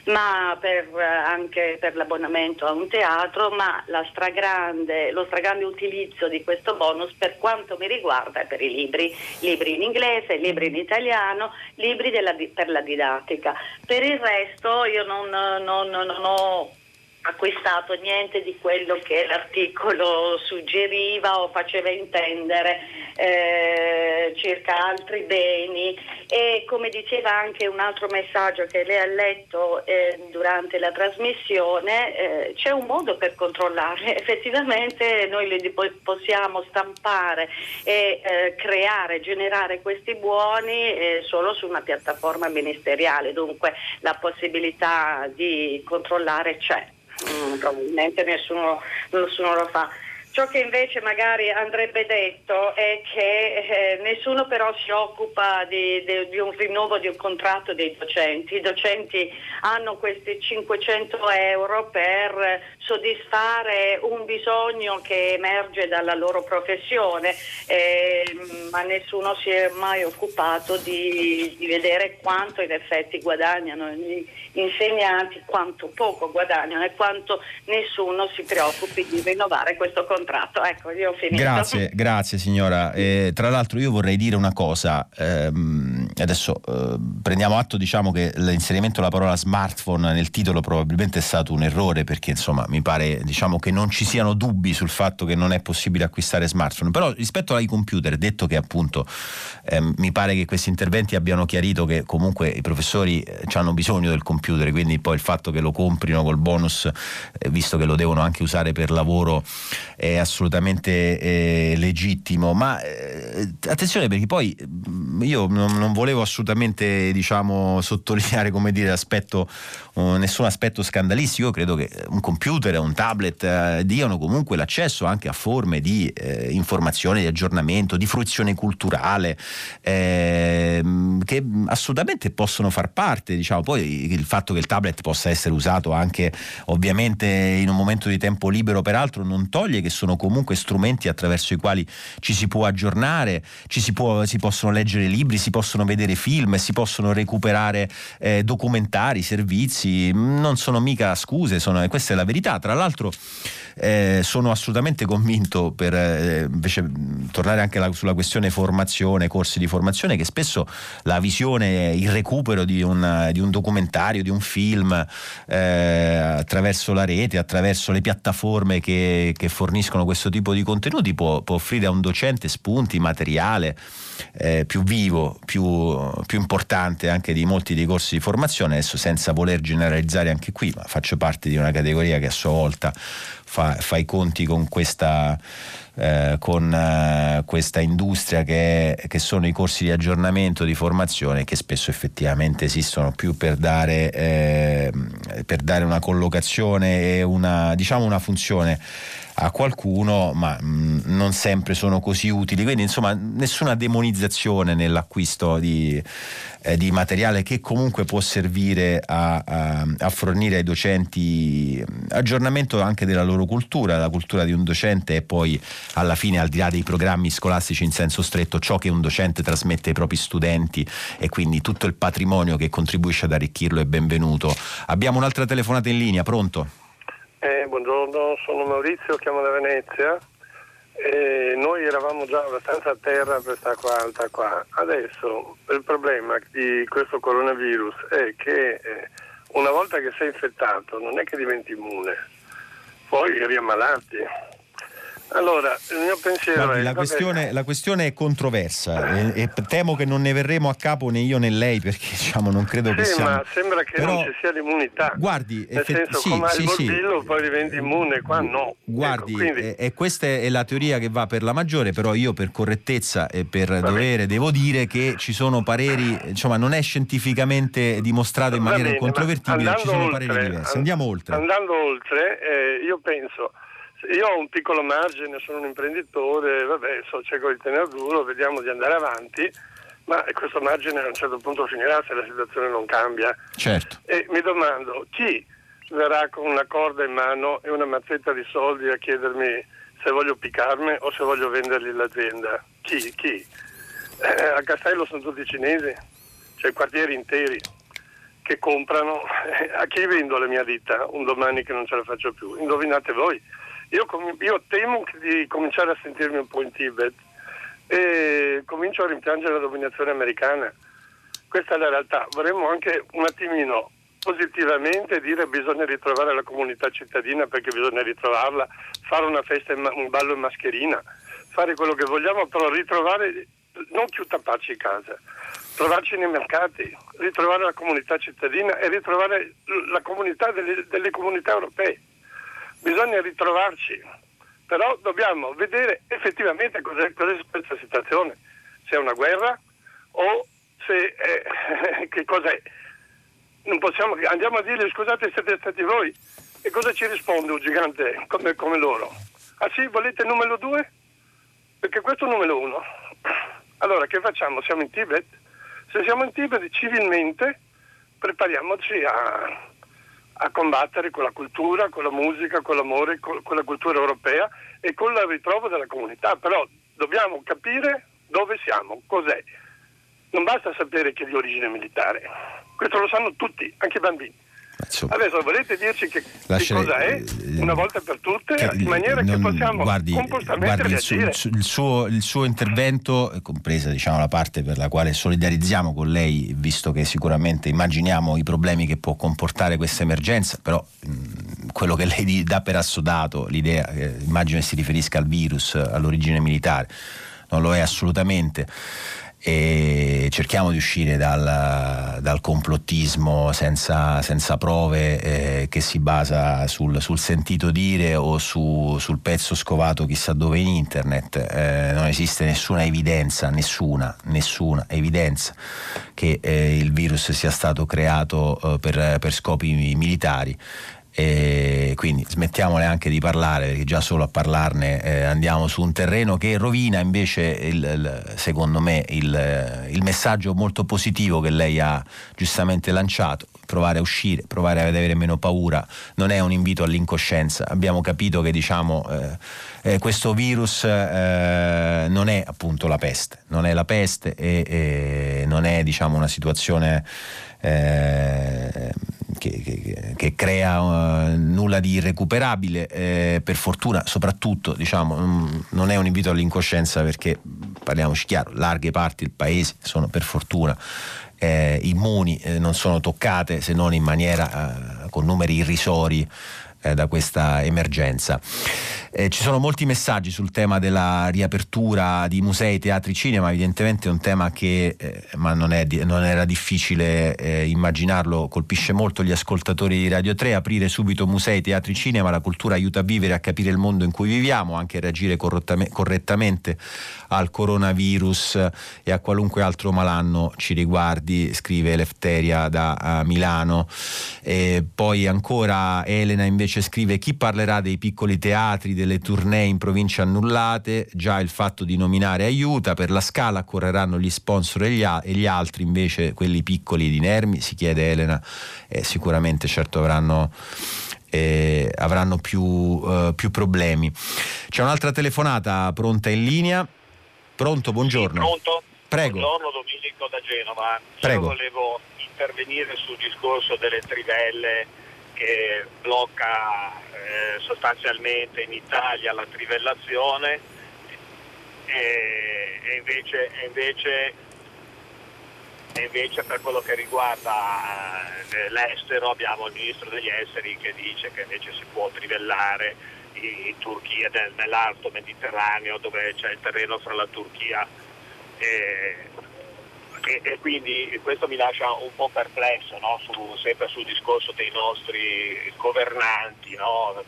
ma per, eh, anche per l'abbonamento a un teatro, ma stragrande, lo stragrande utilizzo di questo bonus per quanto mi riguarda è per i libri, libri in inglese, libri in italiano, libri della, per la didattica. Per il resto io non, non, non ho acquistato niente di quello che l'articolo suggeriva o faceva intendere eh, circa altri beni. E come diceva anche un altro messaggio che lei ha letto eh, durante la trasmissione eh, c'è un modo per controllarli effettivamente noi li possiamo stampare e eh, creare, generare questi buoni eh, solo su una piattaforma ministeriale. Dunque la possibilità di controllare c'è mm, probabilmente nessuno, nessuno lo fa. Ciò che invece magari andrebbe detto è che eh, nessuno però si occupa di, di, di, un rinnovo di un contratto dei docenti. I docenti hanno questi 500 euro per soddisfare un bisogno che emerge dalla loro professione, eh, ma nessuno si è mai occupato di, di vedere quanto in effetti guadagnano gli insegnanti, quanto poco guadagnano e quanto nessuno si preoccupi di rinnovare questo contratto. Ecco, io ho finito. Grazie, grazie signora. Eh, tra l'altro io vorrei dire una cosa, ehm, adesso eh, prendiamo atto diciamo che l'inserimento della parola smartphone nel titolo probabilmente è stato un errore perché insomma mi pare diciamo, che non ci siano dubbi sul fatto che non è possibile acquistare smartphone, però rispetto ai computer, detto che appunto eh, mi pare che questi interventi abbiano chiarito che comunque i professori eh, hanno bisogno del computer, quindi poi il fatto che lo comprino col bonus, eh, visto che lo devono anche usare per lavoro, è assolutamente eh, legittimo, ma eh, attenzione perché poi mm, io non, non volevo assolutamente diciamo, sottolineare come dire, aspetto, uh, nessun aspetto scandalistico, io credo che un computer, un tablet eh, diano comunque l'accesso anche a forme di eh, informazione, di aggiornamento, di fruizione culturale, eh, che assolutamente possono far parte, diciamo, poi il fatto che il tablet possa essere usato anche ovviamente in un momento di tempo libero peraltro non toglie che sono comunque strumenti attraverso i quali ci si può aggiornare, ci si, può, si possono leggere libri, si possono vedere film, si possono recuperare eh, documentari, servizi, non sono mica scuse, sono, questa è la verità. Tra l'altro eh, sono assolutamente convinto per eh, invece tornare anche la, sulla questione formazione, corsi di formazione, che spesso la visione, il recupero di un, di un documentario, di un film eh, attraverso la rete, attraverso le piattaforme che, che forniscono questo tipo di contenuti può, può offrire a un docente spunti, materiale eh, più vivo, più, più, importante anche di molti dei corsi di formazione, adesso senza voler generalizzare anche qui, ma faccio parte di una categoria che a sua volta fa, fa i conti con questa, eh, con, eh, questa industria che, che, sono i corsi di aggiornamento, di formazione, che spesso effettivamente esistono più per dare, eh, per dare una collocazione e una, diciamo una funzione a qualcuno, ma mh, mm, non sempre sono così utili. Quindi, insomma, nessuna demonizzazione nell'acquisto di, eh, di materiale che comunque può servire a, a, a, fornire ai docenti mm, aggiornamento anche della loro cultura, la cultura di un docente e poi alla fine, al di là dei programmi scolastici in senso stretto, ciò che un docente trasmette ai propri studenti e quindi tutto il patrimonio che contribuisce ad arricchirlo è benvenuto. Abbiamo un'altra telefonata in linea, pronto? Eh, buongiorno, sono Maurizio, chiamo da Venezia. E noi eravamo già abbastanza a terra per questa qua alta qua. Adesso il problema di questo coronavirus è che eh, una volta che sei infettato non è che diventi immune, poi riammalati allora, il mio pensiero Guardi, è... La questione, la questione, è controversa e, e, temo che non ne verremo a capo né io né lei perché diciamo non credo sì, che sia... ma sembra che Però, non ci sia l'immunità. Guardi, Nel effett- senso, sì, come sì, il morbillo sì. poi diventi immune, qua no. Guardi, ecco, quindi... e, e, questa è la teoria che va per la maggiore, però io per correttezza e per Va dovere bene. devo dire che ci sono pareri, insomma non è scientificamente dimostrato in maniera incontrovertibile, ci sono oltre, pareri diversi. Andiamo oltre. Andando oltre, eh, io penso io ho un piccolo margine, sono un imprenditore, vabbè, so, cerco di tenere duro, vediamo di andare avanti, ma questo margine a un certo punto finirà se la situazione non cambia. Certo. E mi domando, chi verrà con una corda in mano e una mazzetta di soldi a chiedermi se voglio piccarmi o se voglio vendergli l'azienda? Chi? Chi? Eh, a Castello sono tutti cinesi, c'è quartieri interi che comprano. A chi vendo la mia ditta un domani che non ce la faccio più? Indovinate voi io, com- io temo di cominciare a sentirmi un po' in Tibet e comincio a rimpiangere la dominazione americana. Questa è la realtà. Vorremmo anche un attimino positivamente dire che bisogna ritrovare la comunità cittadina perché bisogna ritrovarla, fare una festa, un ballo in mascherina, fare quello che vogliamo, però ritrovare, non più tapparci in casa, trovarci nei mercati, ritrovare la comunità cittadina e ritrovare la comunità delle, delle comunità europee bisogna ritrovarci, però dobbiamo vedere effettivamente cos'è, cos'è questa situazione, se è una guerra o se è, che cos'è. Possiamo, andiamo a dire scusate siete stati voi e cosa ci risponde un gigante come, come loro? Ah sì, volete il numero due? Perché questo è il numero uno. Allora che facciamo? Siamo in Tibet? Se siamo in Tibet civilmente prepariamoci a, a combattere con la cultura, con la musica, con l'amore, con, con la cultura europea e con il ritrovo della comunità. Però dobbiamo capire dove siamo, cos'è. Non basta sapere che è di origine militare, questo lo sanno tutti, anche i bambini. Insomma, Adesso volete dirci che, che cosa è una volta per tutte, che, in maniera non, che possiamo guardi, guardi, il, su, il, suo, il, suo, intervento, compresa diciamo, la parte per la quale solidarizziamo con lei, visto che sicuramente immaginiamo i problemi che può comportare questa emergenza, però mh, quello che lei dà per assodato, l'idea, eh, immagino che si riferisca al virus, all'origine militare, non lo è assolutamente e cerchiamo di uscire dal, dal complottismo senza, senza prove eh, che si basa sul, sul, sentito dire o su, sul pezzo scovato chissà dove in internet. Eh, non esiste nessuna evidenza, nessuna, nessuna evidenza che eh, il virus sia stato creato eh, per, per scopi militari. E quindi smettiamole anche di parlare perché già solo a parlarne eh, andiamo su un terreno che rovina invece il, il, secondo me il, il, messaggio molto positivo che lei ha giustamente lanciato. Provare a uscire, provare ad avere meno paura non è un invito all'incoscienza. Abbiamo capito che diciamo eh, eh, questo virus eh, non è appunto la peste non è la peste e, e non è diciamo una situazione eh, che, che, che, crea uh, nulla di irrecuperabile, eh, per fortuna soprattutto diciamo, um, non è un invito all'incoscienza perché parliamoci chiaro, larghe parti del paese sono per fortuna eh, immuni, eh, non sono toccate se non in maniera eh, con numeri irrisori eh, da questa emergenza. Eh, ci sono molti messaggi sul tema della riapertura di musei, teatri, cinema, evidentemente è un tema che, eh, ma non, è, non, era difficile eh, immaginarlo, colpisce molto gli ascoltatori di Radio 3, aprire subito musei, teatri, cinema, la cultura aiuta a vivere, a capire il mondo in cui viviamo, anche a reagire correttamente al coronavirus e a qualunque altro malanno ci riguardi, scrive Lefteria da Milano. E poi ancora Elena invece scrive chi parlerà dei piccoli teatri, delle tournée in province annullate, già il fatto di nominare aiuta, per la scala correranno gli sponsor e gli, a- e gli altri invece quelli piccoli di Nermi, si chiede Elena, eh, sicuramente certo avranno eh, avranno più, eh, più, problemi. C'è un'altra telefonata pronta in linea. Pronto, buongiorno. Sì, pronto? Prego. Buongiorno Domenico da Genova. Prego. Io volevo intervenire sul discorso delle trivelle che blocca eh, sostanzialmente in Italia la trivellazione e, e, invece, e, invece, e, invece, per quello che riguarda eh, l'estero abbiamo il ministro degli esteri che dice che invece si può trivellare in, in Turchia, nel, nell'alto Mediterraneo dove c'è il terreno fra la Turchia e e, e, quindi questo mi lascia un po' perplesso, no? Su, sempre sul discorso dei nostri governanti. No?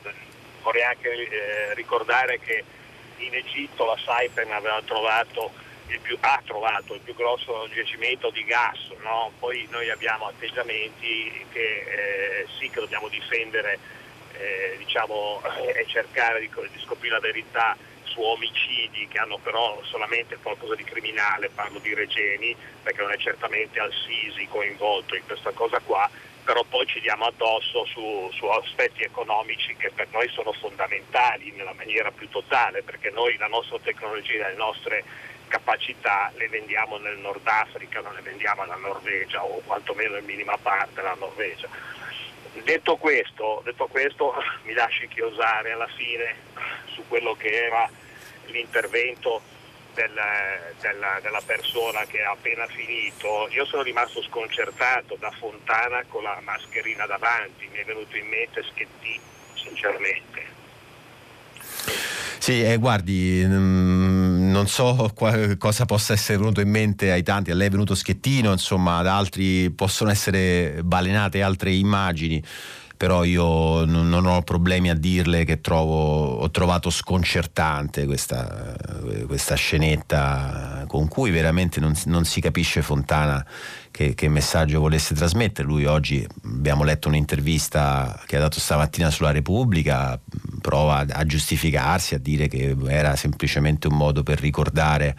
Vorrei anche eh, ricordare che in Egitto la Saipem aveva trovato più, ha trovato il più grosso giacimento di gas, no? poi noi abbiamo atteggiamenti che eh, sì che dobbiamo difendere eh, diciamo, e cercare di, di scoprire la verità su omicidi che hanno però solamente qualcosa di criminale, parlo di Regeni, perché non è certamente Al-Sisi coinvolto in questa cosa qua, però poi ci diamo addosso su, su, aspetti economici che per noi sono fondamentali nella maniera più totale, perché noi la nostra tecnologia, le nostre capacità le vendiamo nel Nord Africa, non le vendiamo alla Norvegia o quantomeno in minima parte alla Norvegia. Detto questo, detto questo mi lasci chiosare alla fine su quello che era l'intervento della, della, della, persona che ha appena finito, io sono rimasto sconcertato da Fontana con la mascherina davanti, mi è venuto in mente Schettino, sinceramente. Sì, eh, guardi, mm, non so qua, cosa possa essere venuto in mente ai tanti, a lei è venuto Schettino, insomma, ad altri possono essere balenate altre immagini però io non, ho problemi a dirle che trovo, ho trovato sconcertante questa, questa scenetta con cui veramente non, non si capisce Fontana che, che, messaggio volesse trasmettere. Lui oggi abbiamo letto un'intervista che ha dato stamattina sulla Repubblica, prova a giustificarsi, a dire che era semplicemente un modo per ricordare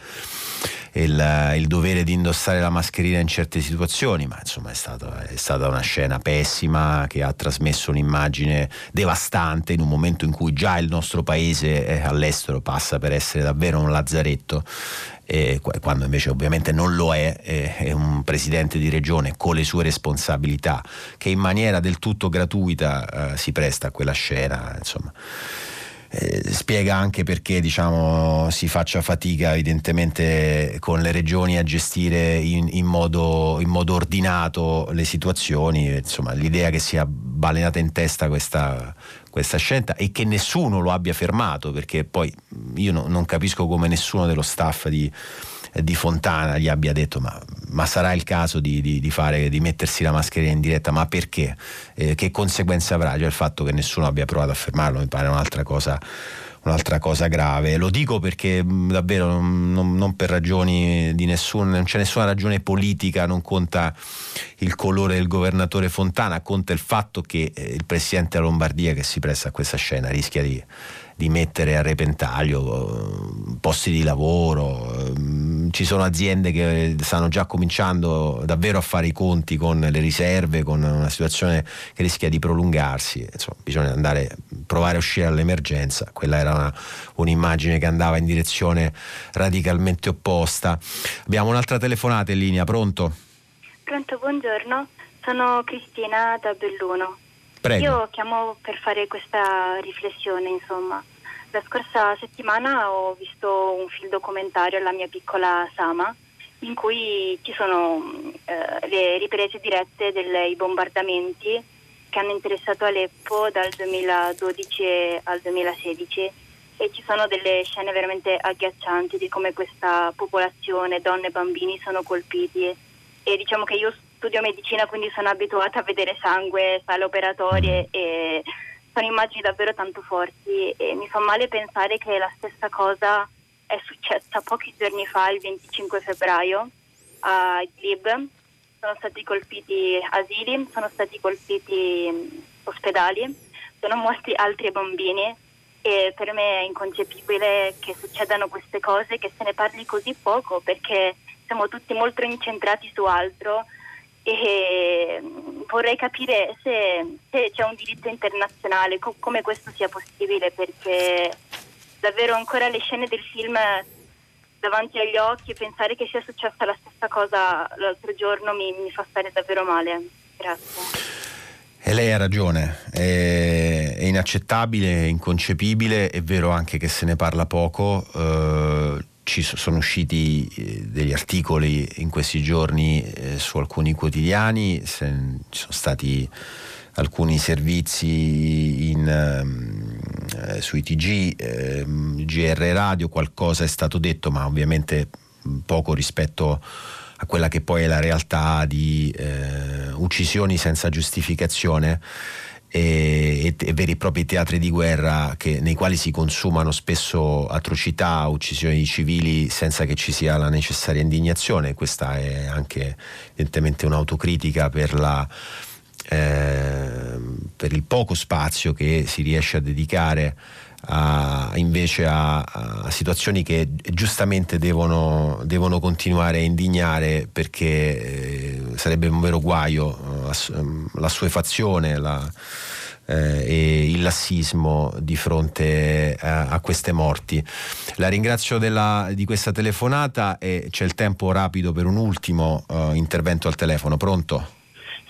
il, il, dovere di indossare la mascherina in certe situazioni, ma insomma è, stato, è, stata una scena pessima che ha trasmesso un'immagine devastante in un momento in cui già il nostro paese eh, all'estero passa per essere davvero un lazzaretto. Eh, quando invece ovviamente non lo è, eh, è un presidente di regione con le sue responsabilità che in maniera del tutto gratuita eh, si presta a quella scena. Insomma. Eh, spiega anche perché diciamo, si faccia fatica evidentemente con le regioni a gestire in, in, modo, in modo, ordinato le situazioni, insomma l'idea che sia balenata in testa questa, questa scelta e che nessuno lo abbia fermato perché poi io no, non capisco come nessuno dello staff di, di Fontana gli abbia detto ma, ma sarà il caso di, di, di, fare, di, mettersi la mascherina in diretta, ma perché? Eh, che conseguenze avrà? Cioè il fatto che nessuno abbia provato a fermarlo mi pare un'altra cosa un'altra cosa grave. Lo dico perché davvero non, non, non, per ragioni di nessuno, non c'è nessuna ragione politica, non conta il colore del governatore Fontana, conta il fatto che eh, il presidente della Lombardia che si presta a questa scena rischia di di mettere a repentaglio eh, posti di lavoro. Eh, ci sono aziende che stanno già cominciando davvero a fare i conti con le riserve, con una situazione che rischia di prolungarsi. Insomma, bisogna andare, provare a uscire dall'emergenza. Quella era una, un'immagine che andava in direzione radicalmente opposta. Abbiamo un'altra telefonata in linea, pronto? Pronto, buongiorno. Sono Cristina da Belluno. Prego. Io chiamo per fare questa riflessione, insomma. La scorsa settimana ho visto un film documentario alla mia piccola Sama in cui ci sono eh, le riprese dirette dei bombardamenti che hanno interessato Aleppo dal 2012 al 2016 e ci sono delle scene veramente agghiaccianti di come questa popolazione, donne e bambini sono colpiti e diciamo che io studio medicina, quindi sono abituata a vedere sangue, sale operatorie mm. e sono immagini davvero tanto forti e mi fa male pensare che la stessa cosa è successa pochi giorni fa, il 25 febbraio, a Idlib. Sono stati colpiti asili, sono stati colpiti mm, ospedali, sono morti altri bambini e per me è inconcepibile che succedano queste cose, che se ne parli così poco perché siamo tutti molto incentrati su altro e mm, vorrei capire se, se c'è un diritto internazionale, co- come questo sia possibile, perché davvero ancora le scene del film davanti agli occhi e pensare che sia successa la stessa cosa l'altro giorno mi, mi fa stare davvero male. Grazie. E lei ha ragione, è, è inaccettabile, è inconcepibile, è vero anche che se ne parla poco. Eh, ci sono usciti eh, degli articoli in questi giorni eh, su alcuni quotidiani, se, ci sono stati alcuni servizi in, eh, sui TG, eh, GR Radio, qualcosa è stato detto, ma ovviamente poco rispetto a quella che poi è la realtà di eh, uccisioni senza giustificazione e, e, veri e propri teatri di guerra che, nei quali si consumano spesso atrocità, uccisioni di civili senza che ci sia la necessaria indignazione. Questa è anche evidentemente un'autocritica per, la, eh, per il poco spazio che si riesce a dedicare a, invece a, a, situazioni che giustamente devono, devono, continuare a indignare perché eh, sarebbe un vero guaio eh, la suefazione la, eh, e il lassismo di fronte a, a queste morti. La ringrazio della, di questa telefonata e c'è il tempo rapido per un ultimo uh, intervento al telefono. Pronto?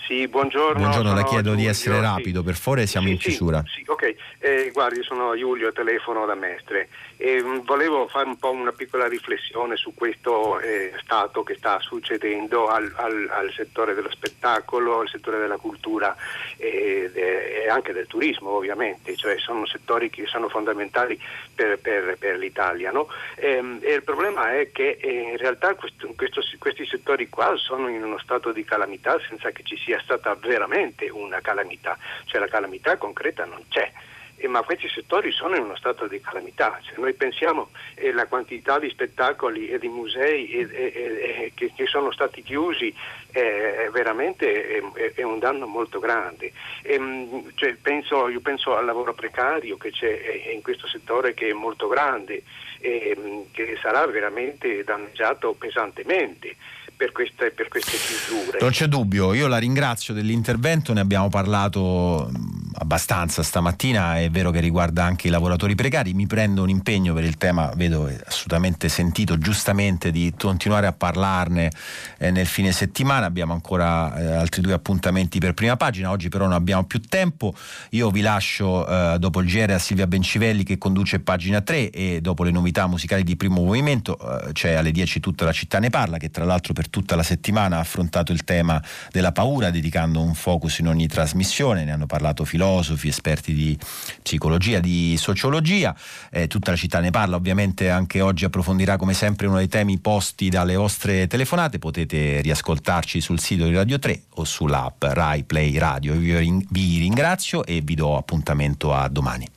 Sì, buongiorno. Buongiorno, le chiedo Giulio, di essere rapido, sì. per favore, siamo sì, in chiusura. Sì, ok, eh, guardi, sono Giulio, telefono da Mestre. E, mh, volevo fare un po' una piccola riflessione su questo eh, stato che sta succedendo al, al, al, settore dello spettacolo, al settore della cultura e, de, e, anche del turismo ovviamente, cioè sono settori che sono fondamentali per, per, per l'Italia. No? E, ehm, e, il problema è che eh, in realtà questo, questo, questi settori qua sono in uno stato di calamità senza che ci sia stata veramente una calamità, cioè la calamità concreta non c'è eh, ma questi settori sono in uno stato di calamità. Se noi pensiamo alla eh, quantità di spettacoli e di musei che, che, sono stati chiusi, eh, veramente è, è, un danno molto grande. Ehm, cioè, penso, io penso al lavoro precario che c'è eh, in questo settore che è molto grande e ehm, che sarà veramente danneggiato pesantemente per queste, per queste chiusure. Non c'è dubbio, io la ringrazio dell'intervento, ne abbiamo parlato abbastanza stamattina, è vero che riguarda anche i lavoratori precari, mi prendo un impegno per il tema, vedo assolutamente sentito giustamente di continuare a parlarne eh, nel fine settimana, abbiamo ancora eh, altri due appuntamenti per prima pagina, oggi però non abbiamo più tempo, io vi lascio eh, dopo il GR a Silvia Bencivelli che conduce pagina 3 e dopo le novità musicali di primo movimento c'è alle 10 tutta la città ne parla che tra l'altro per tutta la settimana ha affrontato il tema della paura dedicando un focus in ogni trasmissione, ne hanno parlato filosofi filosofi, esperti di psicologia, di sociologia. Eh, tutta la città ne parla, ovviamente anche oggi approfondirà come sempre uno dei temi posti dalle vostre telefonate. Potete riascoltarci sul sito di Radio 3 o sull'app Rai Play Radio. vi ringrazio e vi do appuntamento a domani.